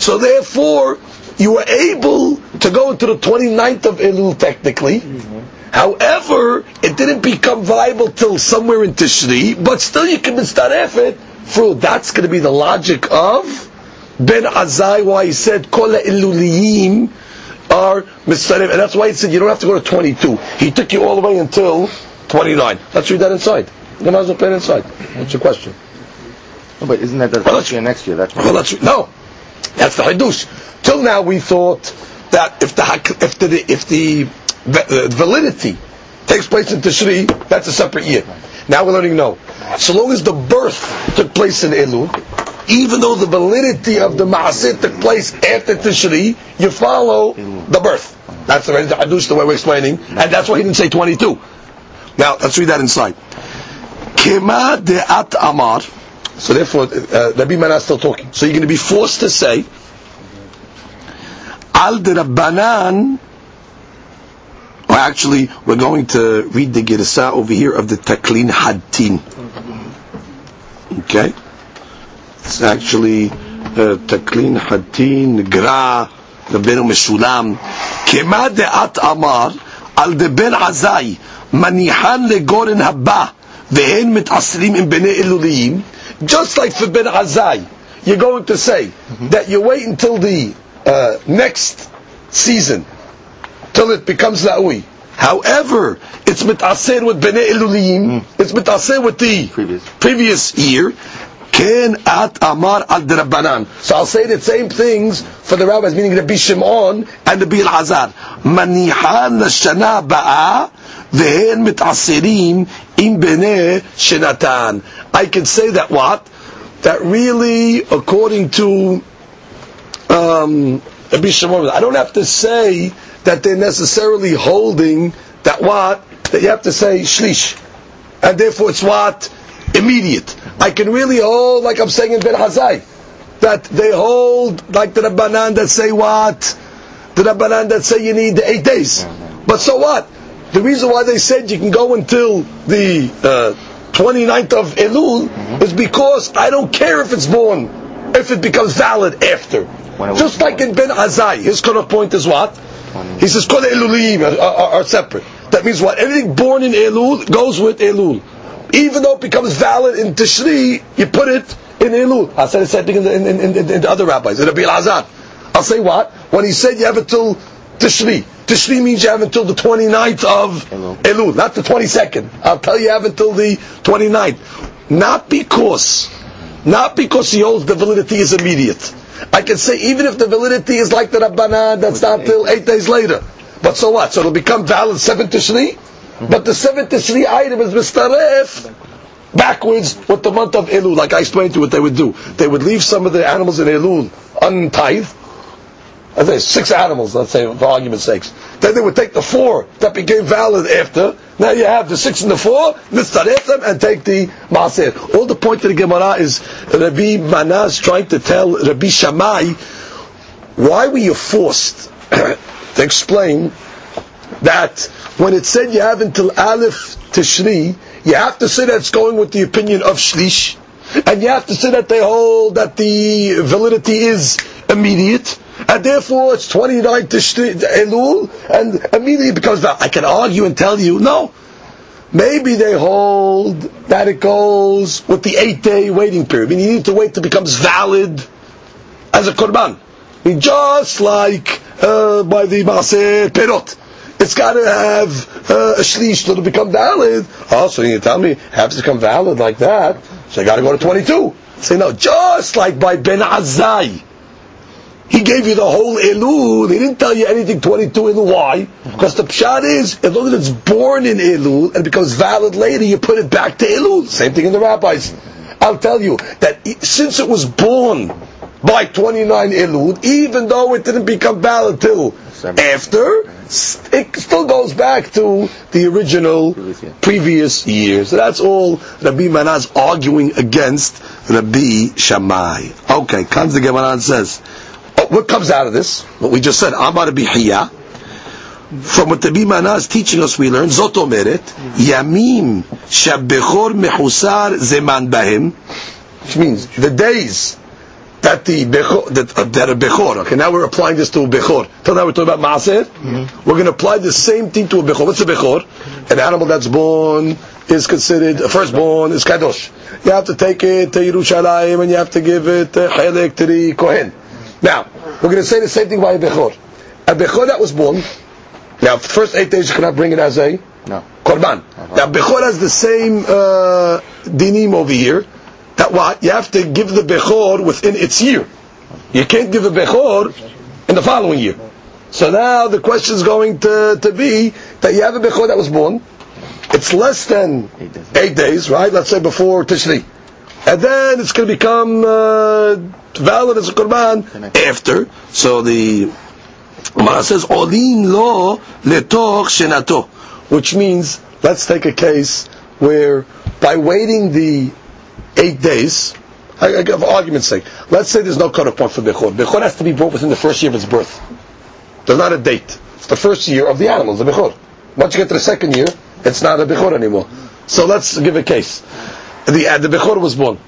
So therefore, you were able to go into the 29th of Elul technically. Mm-hmm. However, it didn't become viable till somewhere in Tishri, but still you can mitzaref it through. That's going to be the logic of Ben Azai, why he said, Kol Eluliyim are mitzaref. And that's why he said you don't have to go to 22. He took you all the way until 29. Let's read that inside. You might as well play it inside. What's your question?
No, but isn't that the
Well,
year next year? That's
Well, that's no. That's the hadush. Till now, we thought that if the if the if the validity takes place in Tishri, that's a separate year. Now we're learning no. So long as the birth took place in Elul, even though the validity of the Maaser took place after Tishri, you follow the birth. That's the hadush, the way we're explaining, and that's why he didn't say 22. Now let's read that inside. Kema de'at amar. So therefore, uh, Rabbi Mana is still talking. So you're going to be forced to say, Al de Rabbanan, well, actually, we're going to read the Girsa over here of the Taklin Hadtin. Okay? It's actually uh, Taklin Hadtin, Gra, ben Meshulam. Kema de'at amar al deben azai manihan legoren haba vehin mit aslim im bene eluliyim just like for ben azai you're going to say mm-hmm. that you wait until the uh, next season till it becomes La'ui. However, it's mitaser with Bnei Eluliyim, it's mitaser with the
Previous.
previous year, Ken at Amar al Rabbanan. So I'll say the same things for the rabbis, meaning Rabbi Shimon and the Rabbi Elazar. Manihan l'shana ba'a v'hen mit'asirim im bnei shenatan. I can say that what? That really, according to um, Rabbi Shimon, I don't have to say that they're necessarily holding that what? That you have to say shlish. And therefore it's what? Immediate. I can really hold, like I'm saying in Ben Azai, that they hold like the Rabbanan that say what? The Rabbanan that say you need eight days. But so what? The reason why they said you can go until the uh, 29th of Elul is because I don't care if it's born, if it becomes valid after.
When it was
Just like in Ben Azai, his current point is what? He says, Kol Elulim are, are, are separate. That means what? Anything born in Elul goes with Elul. Even though it becomes valid in Tishri, you put it in Elul. I said the same thing in the, in, in, in, the other rabbis, in Rabbi Azad. I'll say what? When he said you have it till Tishri. Tishri means you have until the 29th of
Elul.
Elul, not the 22nd. I'll tell you you have until the 29th. Not because, not because he holds the validity is immediate. I can say even if the validity is like the Rabbanan, that's not till eight days later. But so what? So it'll become valid 7 Tishri, but the 7 Tishri item is mistaref backwards with the month of Elul, like I explained to you what they would do. They would leave some of the animals in Elul untithed, Think six animals, let's say, for argument's sakes. Then they would take the four that became valid after. Now you have the six and the four, mitzaref them, and take the maaser. All the point of the Gemara is Rabbi Manaz trying to tell Rabbi Shammai, why were you forced to explain that when it said you have until Aleph Tishri, you have to say that it's going with the opinion of Shlish, and you have to say that they hold that the validity is immediate, and therefore it's 29 Tishri Elul, and immediately it becomes valid. I can argue and tell you, no. Maybe they hold that it goes with the eight day waiting period. I mean, you need to wait till it becomes valid as a korban. I mean, just like uh, by the Maaseh Perot. It's got to have uh, a shlish to become valid. Oh, so you tell me it has to become valid like that. So I got to go to 22. Say no, just like by Ben Azai. He gave you the whole Elul. He didn't tell you anything 22 Elul. Why? Because the pshat is, as long as it's born in Elul and becomes valid later, you put it back to Elul. Same thing in the rabbis. I'll tell you that since it was born by 29 Elul, even though it didn't become valid till after, it still goes back to the original previous year. So that's all Rabbi Manaz arguing against Rabbi Shammai. Okay, comes the Gemara and says, oh, what comes out of this? What we just said, Amar Bihiyah. From what the Manaz is teaching us, we learn, Zot Omeret, Yamim Shabbechor Mehusar Zeman Bahim, which means the days that the bechor, that, uh, that a bechor. Okay, now we're applying this to a bechor. Till now we're talking about maaser. Mm-hmm. We're going to apply the same thing to a bechor. What's a bechor? An animal that's born is considered a firstborn is kadosh. You have to take it to Yerushalayim and you have to give it uh, chelek to the kohen. Now we're going to say the same thing by a bechor. A bechor that was born. Now, the first eight days you cannot bring it as a
No.
korban.
Uh-huh.
Now, bechor has the same uh, dinim over here. That what you have to give the bechor within its year. You can't give a bechor in the following year. So now the question is going to, to be that you have a bechor that was born. It's less than
Eight days.
eight days, right? Let's say before Tishri. And then it's going to become uh, valid as a korban after. So the Gemara says, Olin lo letoch shenato. Which means, let's take a case where by waiting the eight days, I, I, for argument's sake, let's say there's no cutoff point for Bechor. Bechor has to be brought within the first year of its birth. There's not a date. It's the first year of the animals, the Bechor. Once you get to the second year, it's not a Bechor anymore. So let's give a case. The, uh, the Bechor was born.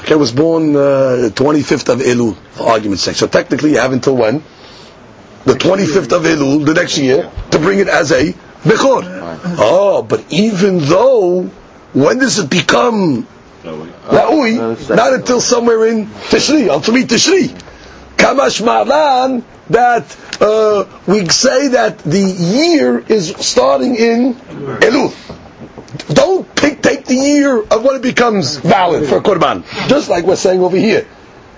Okay, was born uh, 25th of Elul, for argument's sake. So technically you have until when? The 25th of Elul, the next year, to bring it as a Bechor. Oh, but even though, when does it become Ra'ui, not until somewhere in Tishri, Tumi Tishri. Kamash Ma'lan, that uh, we say that the year is starting in Elul. Don't pick, take the year of when it becomes valid for Korban. Just like we're saying over here.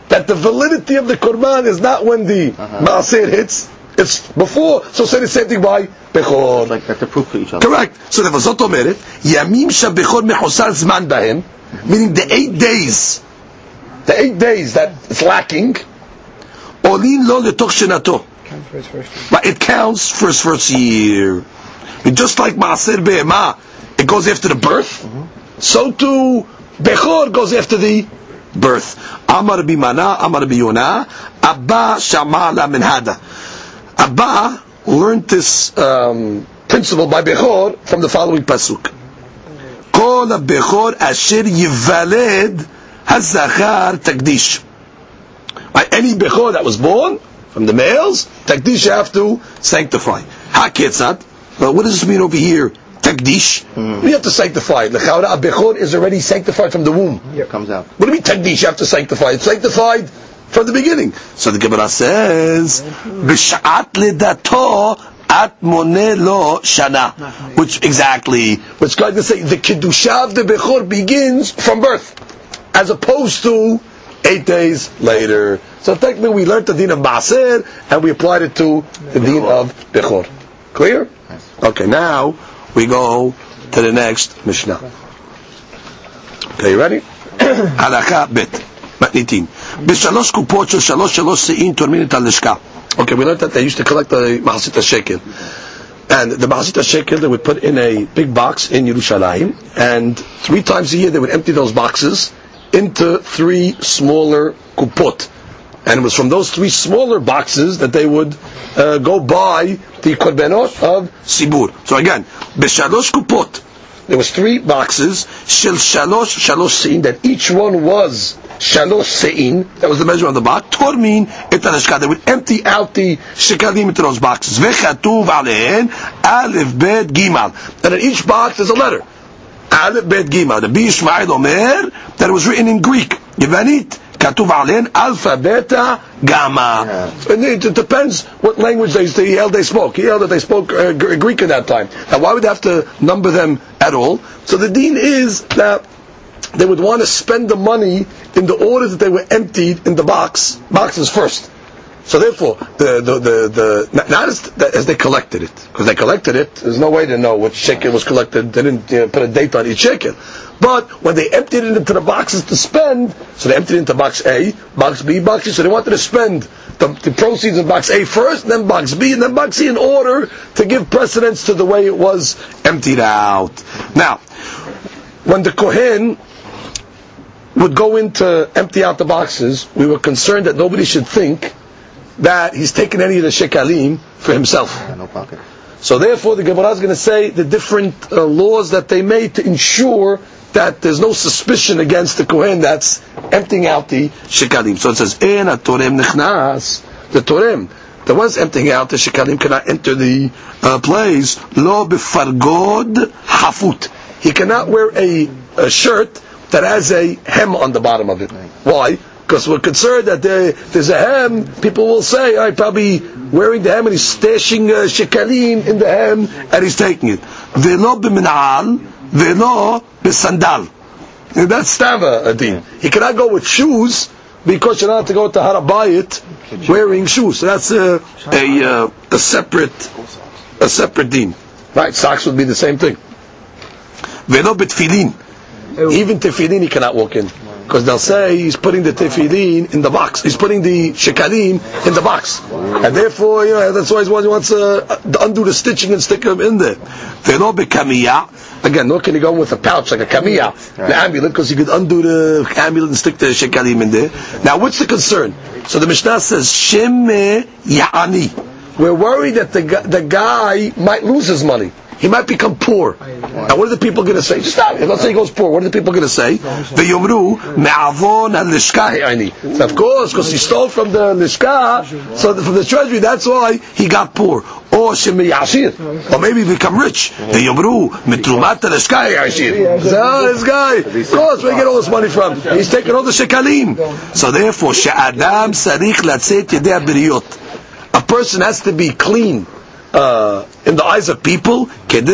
That the validity of the Korban is not when the Ma'asir hits, it's before. So say the same thing by Bechor.
Like that's a proof for each other.
Correct. So the זאת אומרת, ימים שהבכור מחוסר זמן בהם, meaning the eight days, the eight days that it's lacking, עולים לו לתוך שנתו. But it counts for his first year. And just like Maaser Be'ema, it goes after the birth, so too Bechor goes after the birth. Amar bimana, Amar biyona, Abba Shama la min. Abba learned this um, principle by Bechor from the following pasuk. Kol Bechor asher yivaled hazachar takdish. By any Bechor that was born from the males, takdish you have to sanctify. Haketzat. But what does this mean over here? Takdish. You have to sanctify. L'chaura, a Bechor is already sanctified from the womb.
It comes out.
What do you mean takdish? You have to sanctify. It's sanctified from the beginning. So the Gemara says, "B'sha'at ledato at lo shana," which exactly, what's going to say the kedusha of the bechor begins from birth, as opposed to eight days later. So technically, we learned the din of maaser and we applied it to the din of bechor. Clear? Okay. Now we go to the next mishnah. Okay, you ready? הלכה ב' מתניתין. בשלוש קופות של שלוש שלוש שאים תורמים את הלשכה. Okay, we learned that they used to collect the מחצית השקל. And the מחצית השקל they would put in a big box in Yerushalayim, and three times a year they would empty those boxes into three smaller kupot. And it was from those three smaller boxes that they would uh, go buy the korbanot of Sibur. So again, b'shalosh kupot, there was three boxes, shel shalosh, shalosh sein, that each one was shalosh sein, that was the measure of the box, tormin et they would empty out the shekalim into those boxes. V'chatuv alehen, alef bet gimal. And in each box there's a letter. Alef bet gimal. The B Omer, that was written in Greek. Yevanit. כתוב עליהן אלפא, בטא, גמא. And it, it depends what language they, they held they spoke. He held that they spoke uh, Gr- Greek at that time. Now why would they have to number them at all? So the deen is that they would want to spend the money in the order that they were emptied in the box, boxes first. So therefore, the the the, the not- not as, as they collected it, because they collected it. There's no way to know which shekel was collected. They didn't you know, put a date on each shekel. But when they emptied it into the boxes to spend, so they emptied it into box A, box B, box C. So they wanted to spend the, the proceeds of box A first, then box B, and then box C in order to give precedence to the way it was emptied out. Now, when the kohen would go in to empty out the boxes, we were concerned that nobody should think that he's taken any of the shekalim for himself.
No pocket.
So therefore, the Gemara is going to say the different uh, laws that they made to ensure that there's no suspicion against the Kohen that's emptying out the shekalim. So it says, "En torem nechnas." The torem, the ones emptying out the shekalim, cannot enter the uh, place. Lo befargod hafut. He cannot wear a, a shirt that has a hem on the bottom of it. Why? Because we're concerned that there, there's a hem, people will say, I probably wearing the hem and he's stashing uh, shekalim in the hem and he's taking it. Velo b'minal, velo b'sandal. And That's stava adin. He cannot go with shoes because you're not to go to Harabayit wearing shoes. So that's a, a, uh, a separate a separate din. Right, socks would be the same thing. Velo b'tfilin. Even tefillin he cannot walk in. Because they'll say he's putting the tefillin in the box. He's putting the shekalim in the box. And therefore, you know, that's why he wants uh, to undo the stitching and stick them in there. Velo b'kamiyah. Again, nor can he go with a pouch like a kamiyah, the amulet, because he could undo the amulet and stick the shekalim in there. Now, what's the concern? So the Mishnah says, Sheme ya'ani. We're worried that the, the guy might lose his money. He might become poor. Now, what are the people going to say? Just stop. Let's say he goes poor. What are the people going to say? V'yomru me'avon al-lishka ha'ani. So Of course, because he stole from the lishka, so from the treasury, that's why he got poor. Or shemi yashir. Or maybe become rich. V'yomru mitrumat al-lishka yashir. So, this guy, of course, where he get all this money from? He's taking all the shekalim. So therefore, she'adam sarich latzet yedei. A person has to be clean uh, in the eyes of people, just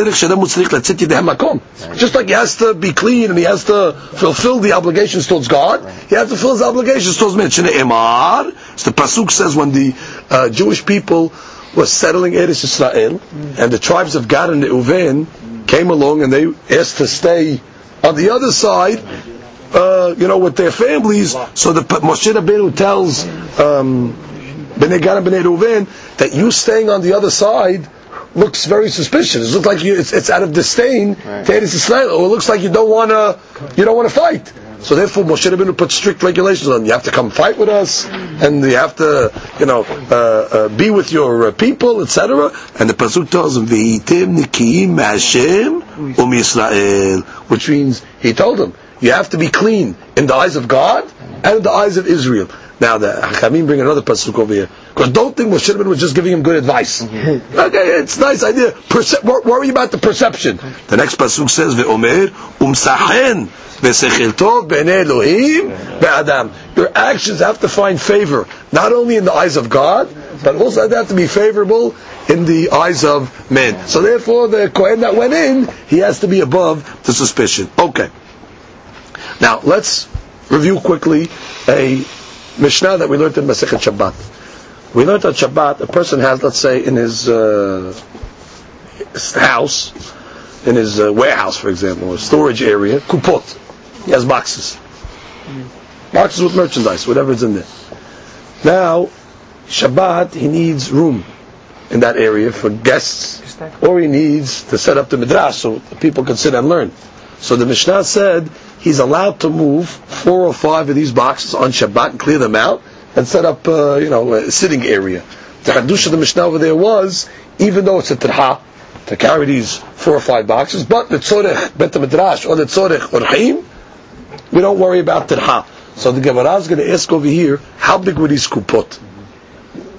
like he has to be clean and he has to fulfill the obligations towards God, he has to fulfill his obligations towards men. So the Pasuk says when the uh, Jewish people were settling Eretz Israel, and the tribes of Gad and Reuven came along and they asked to stay on the other side, uh, you know, with their families. So the Moshe Rabbeinu tells. Um, Bnei Gad and Bnei Reuven that you staying on the other side looks very suspicious. It looks like you, it's, it's out of disdain
Right.
to Eretz Israel, or it looks like you don't want to, you don't want to fight. So therefore, Moshe Rabbeinu put strict regulations on. You have to come fight with us, and you have to, you know, uh, uh, be with your uh, people, etc. And the pasuk tells him, "V'hitem nikiyim Hashem um Yisrael," which means he told him, you have to be clean in the eyes of God and in the eyes of Israel. Now the Hakamim bring another pasuk over here because don't think Moshe Rabbeinu was just giving him good advice. Mm-hmm. Okay, it's a nice idea. Perce- wor- worry about the perception. The next pasuk says, "Ve'omer umsachen v'sechel tov b'nei Elohim be'adam." Your actions have to find favor not only in the eyes of God, but also they have to be favorable in the eyes of men. So therefore, the Kohen that went in, he has to be above the suspicion. Okay. Now let's review quickly a Mishnah that we learned in Masechet Shabbat. We learned on Shabbat a person has, let's say, in his, uh, his house, in his uh, warehouse, for example, or storage area, kupot. He has boxes, boxes with merchandise, whatever is in there. Now, Shabbat, he needs room in that area for guests, or he needs to set up the midrash so people can sit and learn. So the Mishnah said he's allowed to move four or five of these boxes on Shabbat and clear them out and set up, uh, you know, a sitting area. The Hadush of the Mishnah over there was, even though it's a tirha, to carry these four or five boxes, but the tzorech bet midrash or the tzorech orchim, we don't worry about tirha. So the Gemara is going to ask over here, how big were these kupot?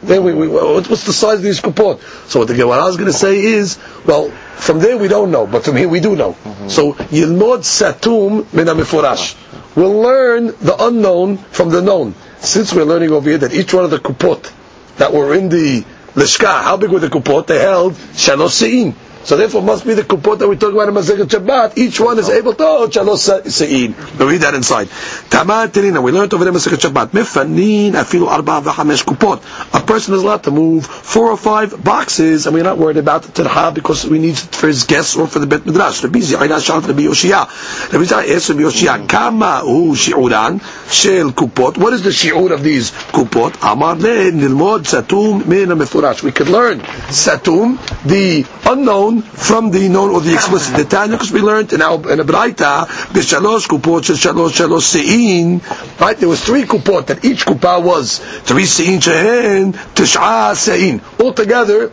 Then we, we, what's the size of these kupot? So what the Gemara is going to say is, well, from there we don't know, but from here we do know. So Yilmod Satum min HaMeforash. We'll learn the unknown from the known. Since we're learning over here that each one of the kupot that were in the Lishka, how big were the kupot? They held Shalosh Se'in. So therefore must be the kupot that we talk about in Masechet Shabbat. Each one is able to hold Shalosh Se'in. We'll read that inside. Taman Tenina, we learned over there in Masechet Shabbat. Mifanin afilu arba v'chamesh kupot. A person is allowed to move four or five boxes, and we're not worried about the Tirha because we need it for his guests or for the Bet Midrash. Rabbi Ziyah shalt Rabbi Yoshia. Rabbi Ziyah asked Rabbi Yoshia, Kama hu shi'uran shel kupot. What is the shi'ur of these kupot? Amar le nilmod satum min mefurash. We could learn satum, the unknown, from the known or the explicit. The Tanya, because we learned in our in a Braita, b'shalosh kupot shalosh shalosh sein. Right, there was three kupot that each kupa was three sein shehen tish'a sein. Altogether,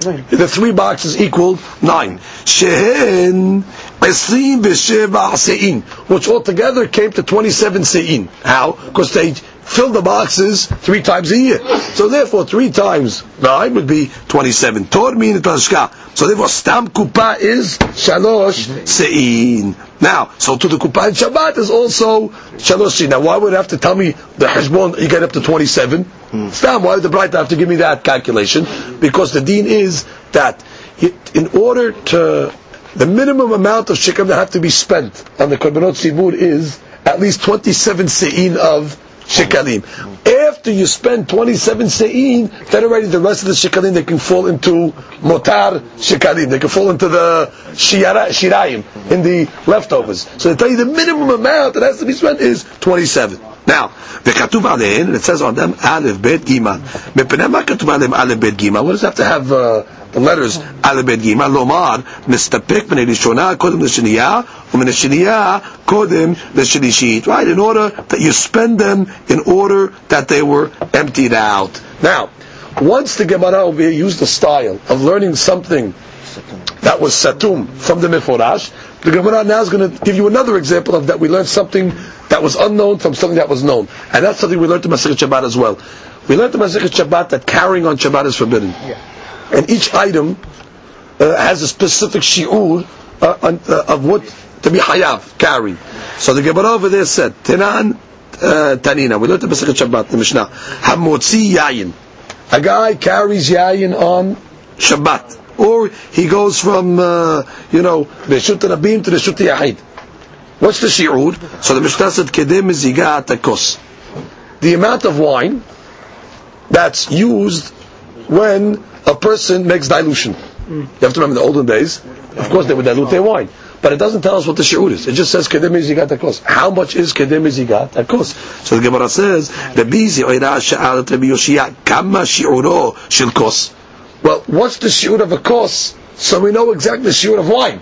the three boxes equaled nine. Shehen Esrim v'sheva sein, which altogether came to 27 sein. How? Because they filled the boxes three times a year. So therefore, three times nine would be 27. Tor min. So therefore, stam kupa is shalosh sein. Now, so to the kupa in Shabbat is also shalosh sein. Now, why would it have to tell me the heshbon you get up to 27? Hmm. Stam, why did the bright have to give me that calculation? Because the deen is that in order to the minimum amount of shikam that have to be spent on the korbanot sibur is at least 27 se'in of shikalim. After you spend 27 se'in, then already the rest of the shikalim they can fall into motar shikalim. They can fall into the shiara, shirayim, in the leftovers. So they tell you the minimum amount that has to be spent is 27. Now, וכתוב עליהן, and it says on them, א', ב', ג'. מפני מה כתוב עליהם א', ב', ג'? What does it have to have uh, the letters Alebed Gima Lomar Mistapik Mene Kodim Kodem Lishiniya Umene Shiniya Kodem Lishinishit right in order that you spend them in order that they were emptied out. Now once the Gemara over here used the style of learning something that was Satum from the Meforash the Gemara now is going to give you another example of that we learned something that was unknown from something that was known. And that's something we learned in Masechet Shabbat as well. We learned in Masechet Shabbat that carrying on Shabbat is forbidden. Yeah. And each item uh, has a specific shi'ur uh, uh, of what to be hayav, carry. So the Gemara over there said, Tenan uh, Tanina, we learned in Masechet Shabbat, the Mishnah, Hamotzi Yayin. A guy carries Yayin on Shabbat. Or he goes from, uh, you know, Reshut Rabim to Reshut Yahid. What's the shi'ud? So the Mishnah said, Kedem Akos. The amount of wine that's used when person makes dilution. Mm. You have to remember the olden days, of course they would dilute their wine. But it doesn't tell us what the shi'ud is. It just says kedem zigat akos. How much is kedem zigat akos? So the Gemara says, Rabbi Zioira sha'alat Rabbi Yoshia, kama shi'uro shel kos. Well, what's the shi'ud of a kos? So we know exactly the shi'ud of wine.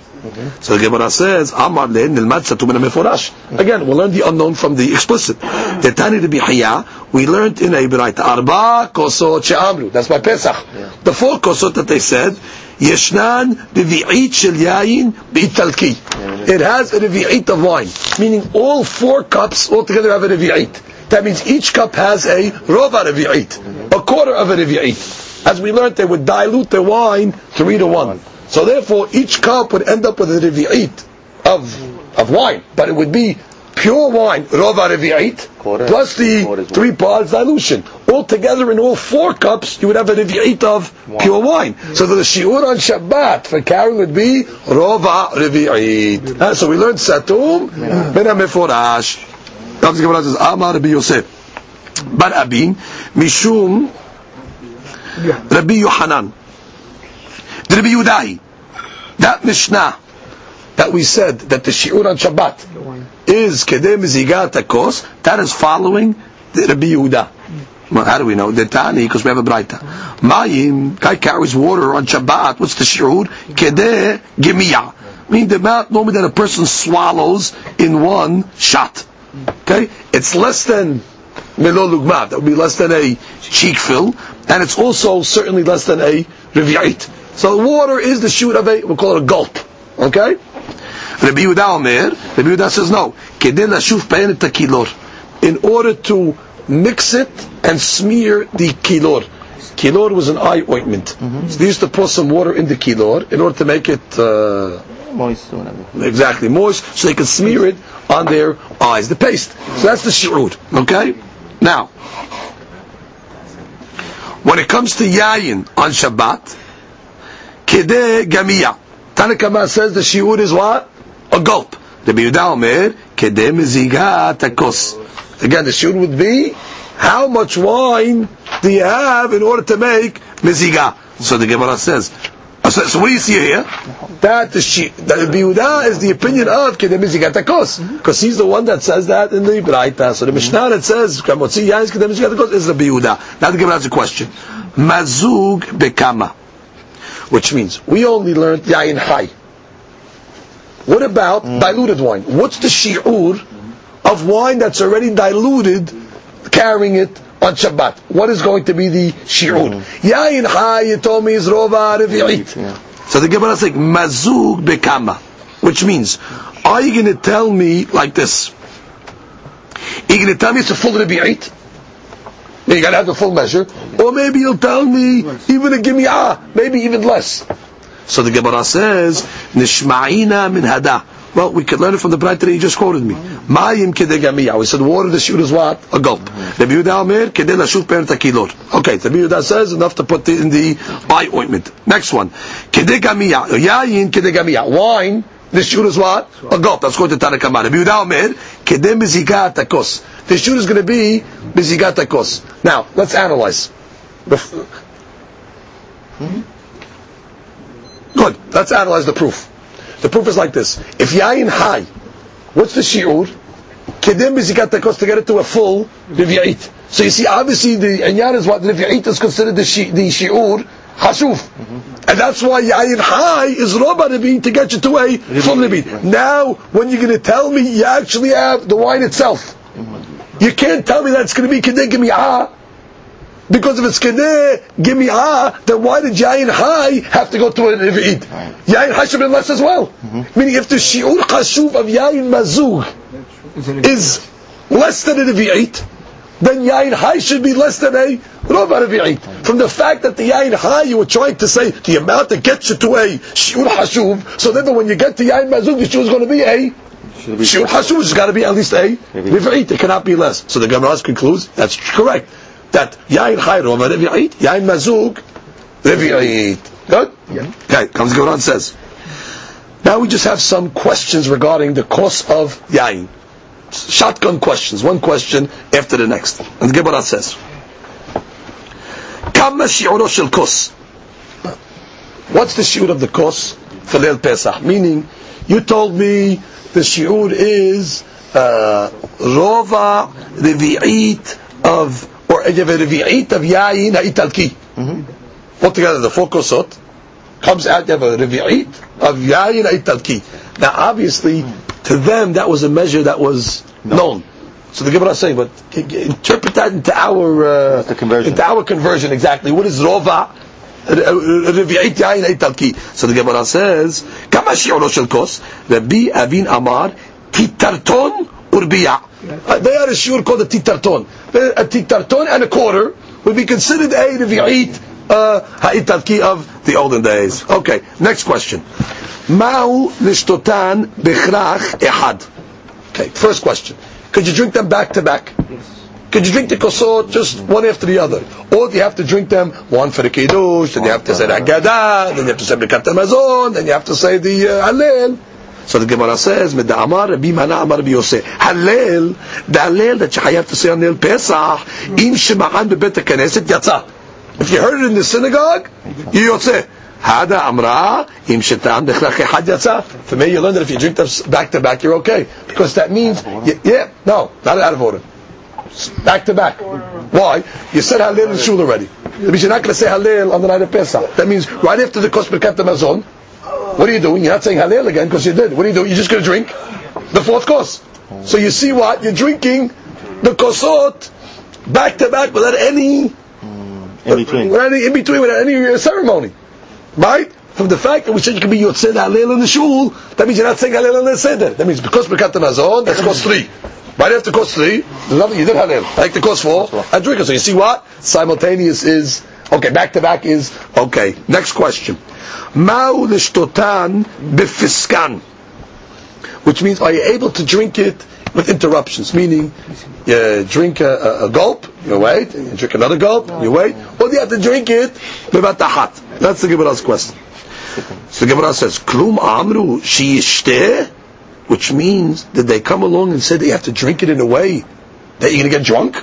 So the Gemara says, Amar le nilmad satu min meforash. Again, we learn the unknown from the explicit. The Tani Rabbi Hiya, we learned in a Beraita, Arba kosot she'amru. That's by Pesach. The four kosot that they said, Yeshnan revi'it shel yayin bi'talki. It has a revi'it of wine. Meaning all four cups altogether have a revi'it. That means each cup has a rova revi'it. A quarter of a revi'it. As we learned, they would dilute the wine three to one. So therefore, each cup would end up with a revi'it of, of wine. But it would be pure wine, rova revi'it, plus the three parts dilution. Altogether, in all four cups, you would have a revi'it of pure wine. So the shiur on Shabbat for carrying would be rova revi'it. Uh, so we learned satum ben ha-meforash. Rav Gemara says, Amar Yosef. Bar Abin, Mishum Rabbi Yohanan. Rabbi Yudai. That Mishnah that we said that the shiur on Shabbat is kedem zigat akos, that is following the Rabbi Yehuda. Well, how do we know? The Tani, because we have a Braita. Mayim, guy carries water on Shabbat. What's the shiur? Kedeh gemiya. Meaning the amount normally that a person swallows in one shot. Okay? It's less than Melo Lugmav. That would be less than a cheek fill. And it's also certainly less than a Revi'it. So the water is the shoot of a, we'll call it a gulp. Okay? Rabbi Yehuda Omer, Rabbi Yehuda says no. Pe'en takilor. in order to mix it and smear the kilor. Kilor was an eye ointment. So they used to pour some water in the kilor in order to make it uh,
Moist
exactly moist, so they could smear it on their eyes. The paste. So that's the shi'ud. Okay. Now, when it comes to yayin on Shabbat, kede gamiya. Tanakama says the shi'ud is what? A gulp. The Yehuda Omer, kede mezigat akos. Again, the shi'ud would be how much wine do you have in order to make meziga? So the Gemara says. So, so what do you see here? That the shi, that Yehuda is the opinion of kede mezigat akos, mm-hmm. because he's the one that says that in the Braita. So the mm-hmm. Mishnah that says kamotzi yain is kede mezigat akos is the Yehuda. Now the Gemara has a question. Mazug bekama, which means we only learned yain high. What about mm. diluted wine? What's the shi'ur of wine that's already diluted, carrying it on Shabbat? What is going to be the shi'ur? Mm. Yain you told is rova revi'it. So the Gemara is like, mazug bekama, which means, are you going to tell me like this? Are you going to tell me it's a full revi'it? You got to have the full measure. Or maybe you'll tell me even a gimi'ah, maybe even less. So the Gemara says, Nishma'ina min hada. Well, we could learn it from the Braita that you just quoted me. Mayim kedegamiya. We said water to shoot is what? A gulp. The Yehuda Omer kedei lashut per takilot. Okay, the Yehuda says enough to put in the eye ointment. Next one. Kedegamiya. Yayin kedegamiya. Wine. The shoot is what? A gulp. That's going to Tanakamah. The Yehuda Omer kedei mizigat akos. The shoot is going to be mizigat akos. Now, let's analyze. Hmm? Good. Let's analyze the proof. The proof is like this. If yayin high, what's the shi'ur? Kedim bizikat takos to get it to a full riv'yait. So you see, obviously the inyan is what the riv'yait is considered the, shi, the shi'ur hashuf. And that's why yayin high is roba riv'yait to get you to a full riv'yait. Now, when you're going to tell me you actually have the wine itself, you can't tell me that's going to be kedeh gimi'ah. Because if it's kedeh gimi'ah, then why did yayin high have to go to a riv'it? Yayin high should have been less as well. Mm-hmm. Meaning if the shi'ur chashuv of yayin mazug is less than a riv'it, then yayin high should be less than a rova riv'it. From the fact that the yayin high you were trying to say the amount that gets you to a shi'ur hashuv, so then when you get to yayin mazug, the shi'ur is going to be a shi'ur hashuv, has got to be at least a riv'it. It cannot be less. So the Gemara concludes that's correct. That yayin high rova riv'it, yayin mazug riv'it. Good. Okay. Comes Gemara and says. Now we just have some questions regarding the cost of yain. Shotgun questions, one question after the next. And Gemara says, Kama shi'uro shel kos. What's the shi'ur of the kos for Leil Pesach? Meaning, you told me the shi'ur is uh, rova revi'it of, or you have a revi'it of yain ha'italki. Altogether, the four kosot comes out, you have a revi'it of yayin ha'talki. Now, obviously, to them, that was a measure that was known. So the Gemara is saying, but interpret that into our uh,
the conversion.
into our conversion exactly. What is rova? Yayin. So the Gemara says, kama shi'uro shel kos, Rabbi Avin Amar, titarton urbiya. Uh, They are a shiur called a titarton. A titarton and a quarter would be considered a revi'it uh, ha'italki of the olden days. Okay, next question. Ma'u nishtotan bichrach ehad. Okay, first question. Could you drink them back to back? Could you drink the kosot just one after the other? Or do you have to drink them one for the kiddush, then you have to say the Haggadah, then you have to say the Kat Mazon, then you have to say the uh. So the Gemara says, "Med Amar Rabbi Mana Amar Rabbi Yosef, the that you have to say on Pesach, bebet knesset. If you heard it in the synagogue, you yotze. Hada Amra, im shetan bechlach echad. For me, you learn that if you drink them back to back, you're okay. Because that means, yeah, no, not out of order. Back to back. Why? You said Hallel in shul already. That means you're not going to say Hallel on the night of Pesach. That means right after the Kos Birkat Mazon, what are you doing? You're not saying Hallel again because you did. What are you doing? You're just going to drink the fourth course. So you see what? You're drinking the kosot back to back without any,
In between.
without any in between, without any uh, ceremony. Right? From the fact that we said you can be Yotzei Hallel in the shul, that means you're not saying Hallel in the Seder. That means because Birkat Mazon, that's cost three. Right after course three, nothing you did Hallel. Like the course four, and drink it. So you see what? Simultaneous is, okay, back to back is, okay. Next question. Ma'u lishtotan bifiskan. Which means, are you able to drink it with interruptions? Meaning, you drink a, a, a gulp, you wait, you drink another gulp, you wait, or do you have to drink it about the hot? That's the Gemara's question. So the Gemara says, Klum amru which means that they come along and say they have to drink it in a way that you're going to get drunk?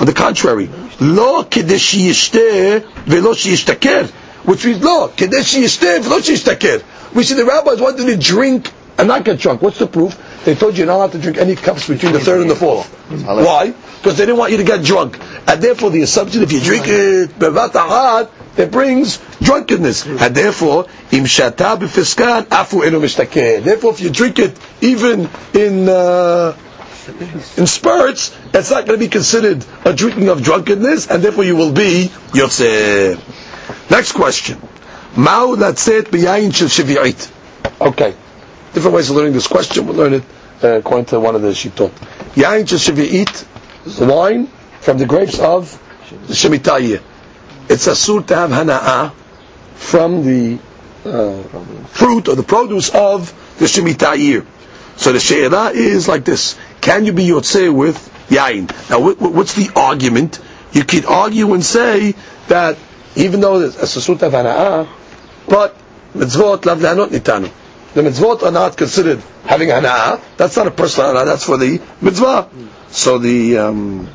On the contrary, lo kedesh yishteh velo sheyishtaker, which means lo kedesh yishteh velo sheyishtaker. We see the rabbis wanted to drink and not get drunk. What's the proof? They told you you're not allowed to drink any cups between the third and the fourth. Why? Because they didn't want you to get drunk. And therefore the assumption if you drink it bevat it brings drunkenness. And therefore, im shata b'fiskan afu enu mishtakeh. Therefore if you drink it even in uh, in spurts, it's not going to be considered a drinking of drunkenness, and therefore you will be yotzeh. Next question. Mao latzet b'yayin shel shvi'it. Okay. Different ways of learning this question. We'll learn it uh, according to one of the shitot. Yain shel shvi'it, wine from the grapes of the shemitah It's asur to have hana'ah from the uh, fruit or the produce of the shemitah year. So the she'elah is like this. Can you be yotzeh with yain? Now, wh- wh- what's the argument? You could argue and say that even though it's a susut of hana'ah, but mitzvot lav lehanot nitanu. The mitzvot are not considered having hana'ah. That's not a personal hana'ah. That's for the mitzvah. So the um,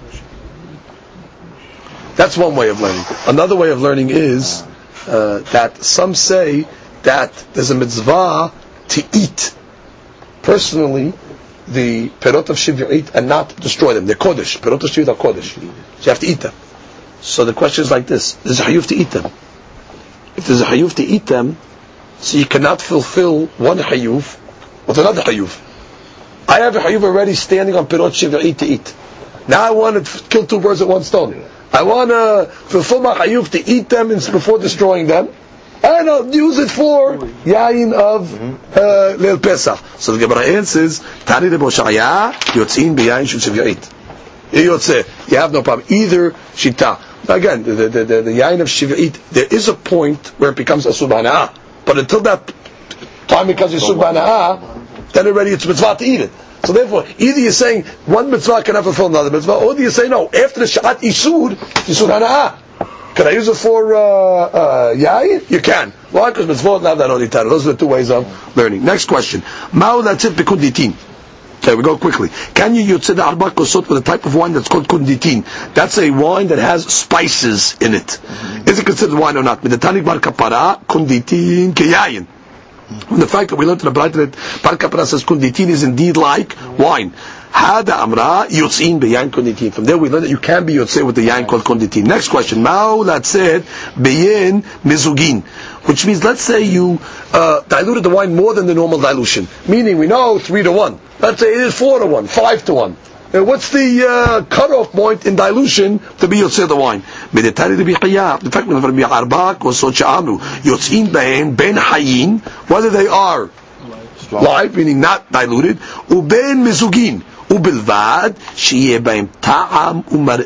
that's one way of learning. Another way of learning is uh, that some say that there's a mitzvah to eat personally the perot of shivit and not destroy them. They're kodesh. Perot of shivit are kodesh. So you have to eat them. So the question is like this: There's a hayuf to eat them. If there's a hayuf to eat them, so you cannot fulfill one hayuf with another hayuf. I have a hayuf already standing on perot shivit to eat. Now I want to kill two birds with one stone. I want to fulfill my hayuf to eat them before destroying them and I'll use it for yain of uh, Leil Pesach. So the Gemara answers, Tani de Boshaya, yotzin beyain shel shivit. You have no problem. Either shita. Again, the, the, the, the yain of shivit, there is a point where it becomes a subhana'ah. But until that time it becomes a subhana'ah, then already it's mitzvah to eat it. So therefore, either you're saying one mitzvah cannot fulfill another mitzvah, or do you say no, after the sha'at isur, isur hana'ah. Can I use it for uh, uh, yayin? You can. Why? Because mitzvot not that only time. Those are the two ways of learning. Next question. Mao latzit bekunditin. Okay, we go quickly. Can you use the arba kosot with a type of wine that's called kunditin? That's a wine that has spices in it. Mm-hmm. Is it considered wine or not? Midatanik Bar Kappara kunditin keyayin. From the fact that we learned in the Braita that Bar Kappara says kunditin is indeed like mm-hmm. wine. Hada amra yotzin beyan konditin. From there we learn that you can be yotzei with the yain called konditin. Next question. Mao said beyin mizugin. Which means, let's say you uh, diluted the wine more than the normal dilution. Meaning, we know three to one. Let's say it is four to one, five to one. Uh, what's the uh, cutoff point in dilution to be yotzei the wine? Meditari to be chayav. The fact that be arbak or socha amru yotzin bein ben hayin, whether they are live, meaning not diluted, uben mizugin.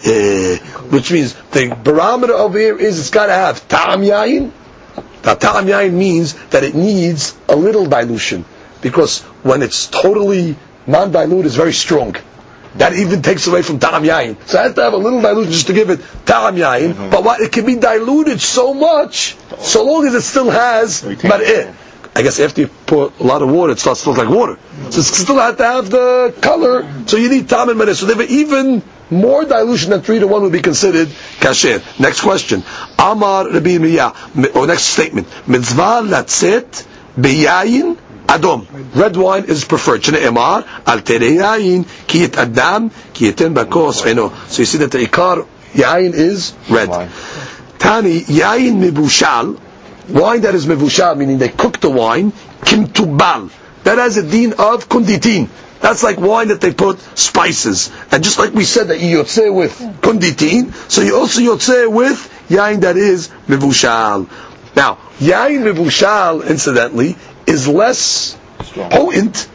Eh, which means the barometer over here is it's got to have ta'am yain. Now ta'am yain means that it needs a little dilution. Because when it's totally non-dilute, it's very strong. That even takes away from ta'am yain. So I have to have a little dilution just to give it ta'am yain. Mm-hmm. But what, it can be diluted so much, so long as it still has mar'eh. I guess after you put a lot of water, it starts to look like water. So it still has to have the color. So you need tam and manis. So even more dilution than three to one would be considered kasher. Next question. Amar Rabbi Miyah. Or next statement. Mitzvah latzet beyayin adom. Red wine is preferred. Shene emar al yayin ki yit adam ki yiten bakos. So you see that the ikar yayin is red. Tani yayin mibushal wine that is mevushal, meaning they cook the wine, kimtubal. That has a deen of kunditin. That's like wine that they put spices. And just like we said that you yotze with kunditin, so you also yotze with yain that is mevushal. Now, yain mevushal, incidentally, is less potent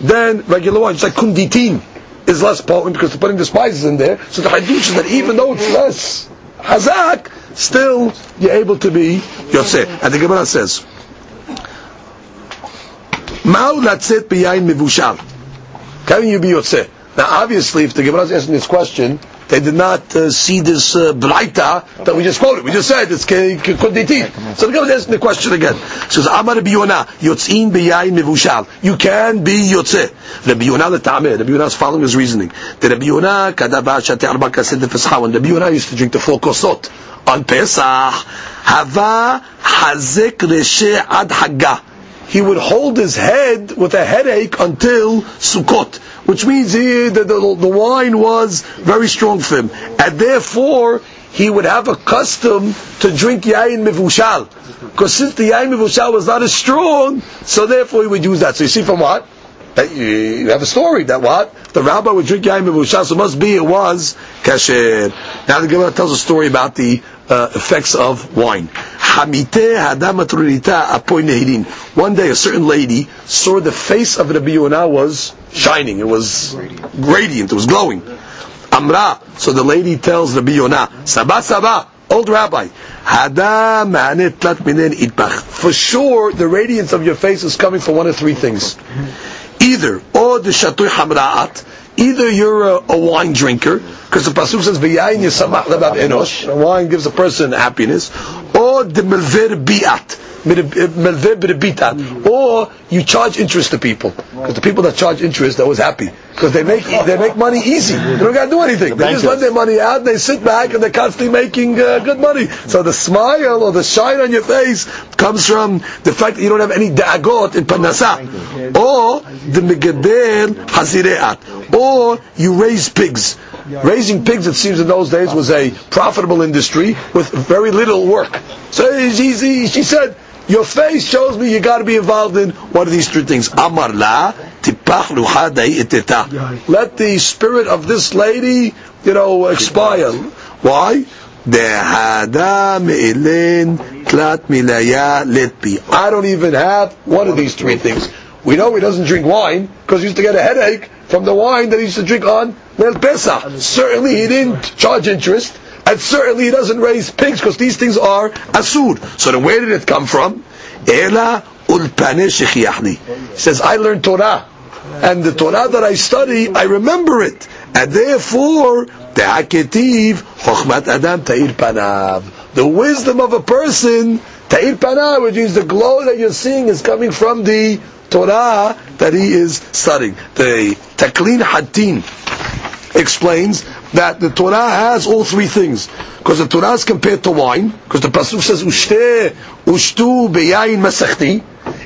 than regular wine. It's like kunditin. is less potent because they're putting the spices in there. So the hadush is that even though it's less hazak, still you're able to be yotzeh. And the Gemara says, Ma'u latzet biyayin mivushal. Can you be yotzeh? Now obviously if the Gemara is asking this question, they did not uh, see this uh, braita that we just quoted. We just said it's kunditin. So the Gemara is asking the question again. It says, Amar Rabbi Yonah, yotzin biyayin mivushal. You can be yotzeh. Rabbi Yonah letameh. Rabbi Yonah is following his reasoning. The Rabbi Yonah kadava shate arba kased defescha. When Rabbi Yonah used to drink the four kosot on Pesach, hava hazek reshe ad haggah he would hold his head with a headache until Sukkot, which means he, the, the, the wine was very strong for him. And therefore, he would have a custom to drink yain mivushal. Because since the yain mivushal was not as strong, so therefore he would use that. So you see from what? That you have a story that what? The rabbi would drink yain mivushal, so it must be it was kasher. Now the Gemara tells a story about the uh, effects of wine. One day, a certain lady saw the face of Rabbi Yonah was shining. It was radiant. It was glowing. Amra. So the lady tells Rabbi Yonah, Sabah Sabah, old rabbi, for sure, the radiance of your face is coming from one of three things. Either, or the shatui hamraat, either you're a, a wine drinker, because the pasuk says v'yayin yisamach enosh. Wine gives a person happiness, or the melver biat. Or you charge interest to people because the people that charge interest they're always happy because they make they make money easy. They don't got to do anything. They just let their money out. and They sit back and they're constantly making uh, good money. So the smile or the shine on your face comes from the fact that you don't have any da'agot in panasa, or the megader hazireat, or you raise pigs. Raising pigs, it seems in those days, was a profitable industry with very little work. So she, she said, your face shows me you got to be involved in one of these three things. Amar la Let the spirit of this lady, you know, expire. Why? De Hada Mi Ilin Klatmilaya Let me I don't even have one of these three things. We know he doesn't drink wine because he used to get a headache from the wine that he used to drink on Leil Pesach. Certainly he didn't charge interest, and certainly he doesn't raise pigs because these things are asur. So then where did it come from? Ela ulpane He says, I learned Torah. And the Torah that I study, I remember it. And therefore, the haketiv, chokhmat adam ta'ir panav. The wisdom of a person, ta'ir panav, which means the glow that you're seeing is coming from the Torah that he is studying. The Taklin Hatin explains that the Torah has all three things. Because the Torah is compared to wine, because the Pasuk says, Ushte, Ushtu, Beyayin, Masechti.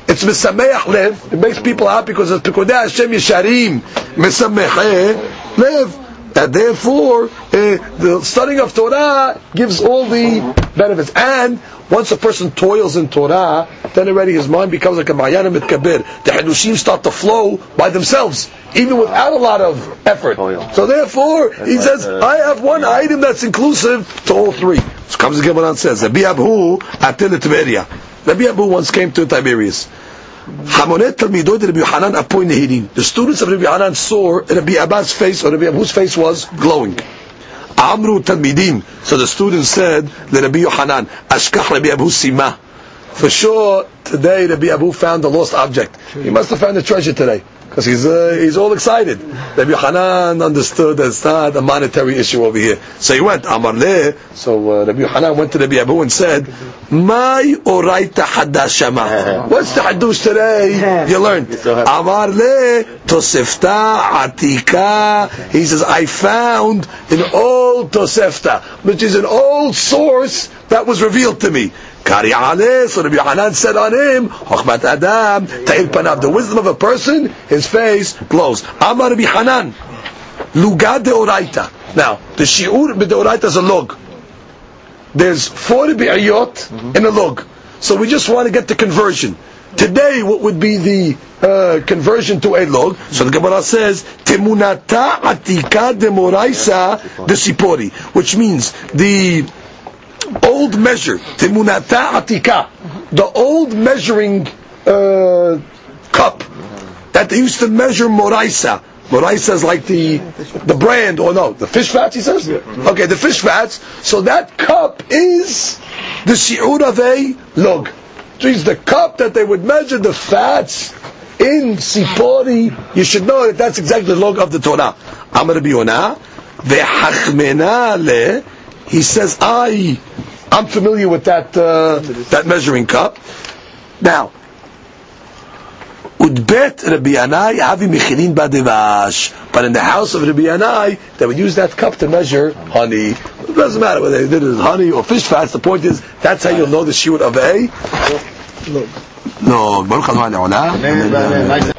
It's Mesameach Lev. It makes people happy because it's Pekodeh Hashem Yesharim, Mesameach Lev. And therefore, uh, the studying of Torah gives all the benefits. And once a person toils in Torah, then already his mind becomes like a Ma'yan Mitkabir. The Hadushim start to flow by themselves, even without a lot of effort. So therefore, he says, I have one item that's inclusive to all three. So comes the Gemara and says, Rabbi Abu atil Tiberia. Rabbi Abu once came to Tiberias. The students of Rabbi Hanan saw Rabbi Abba's face, or Rabbi Abu's face was glowing. Amru Talmidim. So the students said, Rabbi Yohanan, Ashkach Rabbi Abu Sima. For sure, today Rabbi Abu found the lost object. He must have found the treasure today because he's uh, he's all excited. Rabbi Hanan understood that it's not a monetary issue over here. So he went Amar le. So uh, Rabbi Hanan went to Rabbi Abu and said, "My oraita hadashama." What's the hadush today? You learned Amar le tosefta atika. He says, "I found an old tosefta, which is an old source that was revealed to me." Kari aleh, so Rabbi Hanan said on him, Chochmat Adam, Ta'il Panav, the wisdom of a person, his face glows. Amar Rabbi Hanan, Lugad de Oraita. Now, the Shi'ur Deoraita is a log. There's four Bi'ayot in a log. So we just want to get the conversion. Today, what would be the uh, conversion to a log? So the Gemara says, Temunata atika de moraisa de sipori, which means the old measure, timunata atika, the old measuring uh, cup that they used to measure moraisa. Moraisa is like the the brand or no, the fish fats. He says. Okay, the fish fats. So that cup is the shiur of a log. Which means the cup that they would measure the fats in sipori. You should know that that's exactly the log of the Torah. Amar Biyona vehachmena le. He says, I, I'm familiar with that uh, that measuring cup. Now, Udbet Rabbi Yanai Avi Mechilin Badevash. But in the house of Rabbi Yanai, they would use that cup to measure honey. It doesn't matter whether they did it as honey or fish fats. The point is, that's how you'll know the shiur of a. No, Baruch Adonai Le'olam.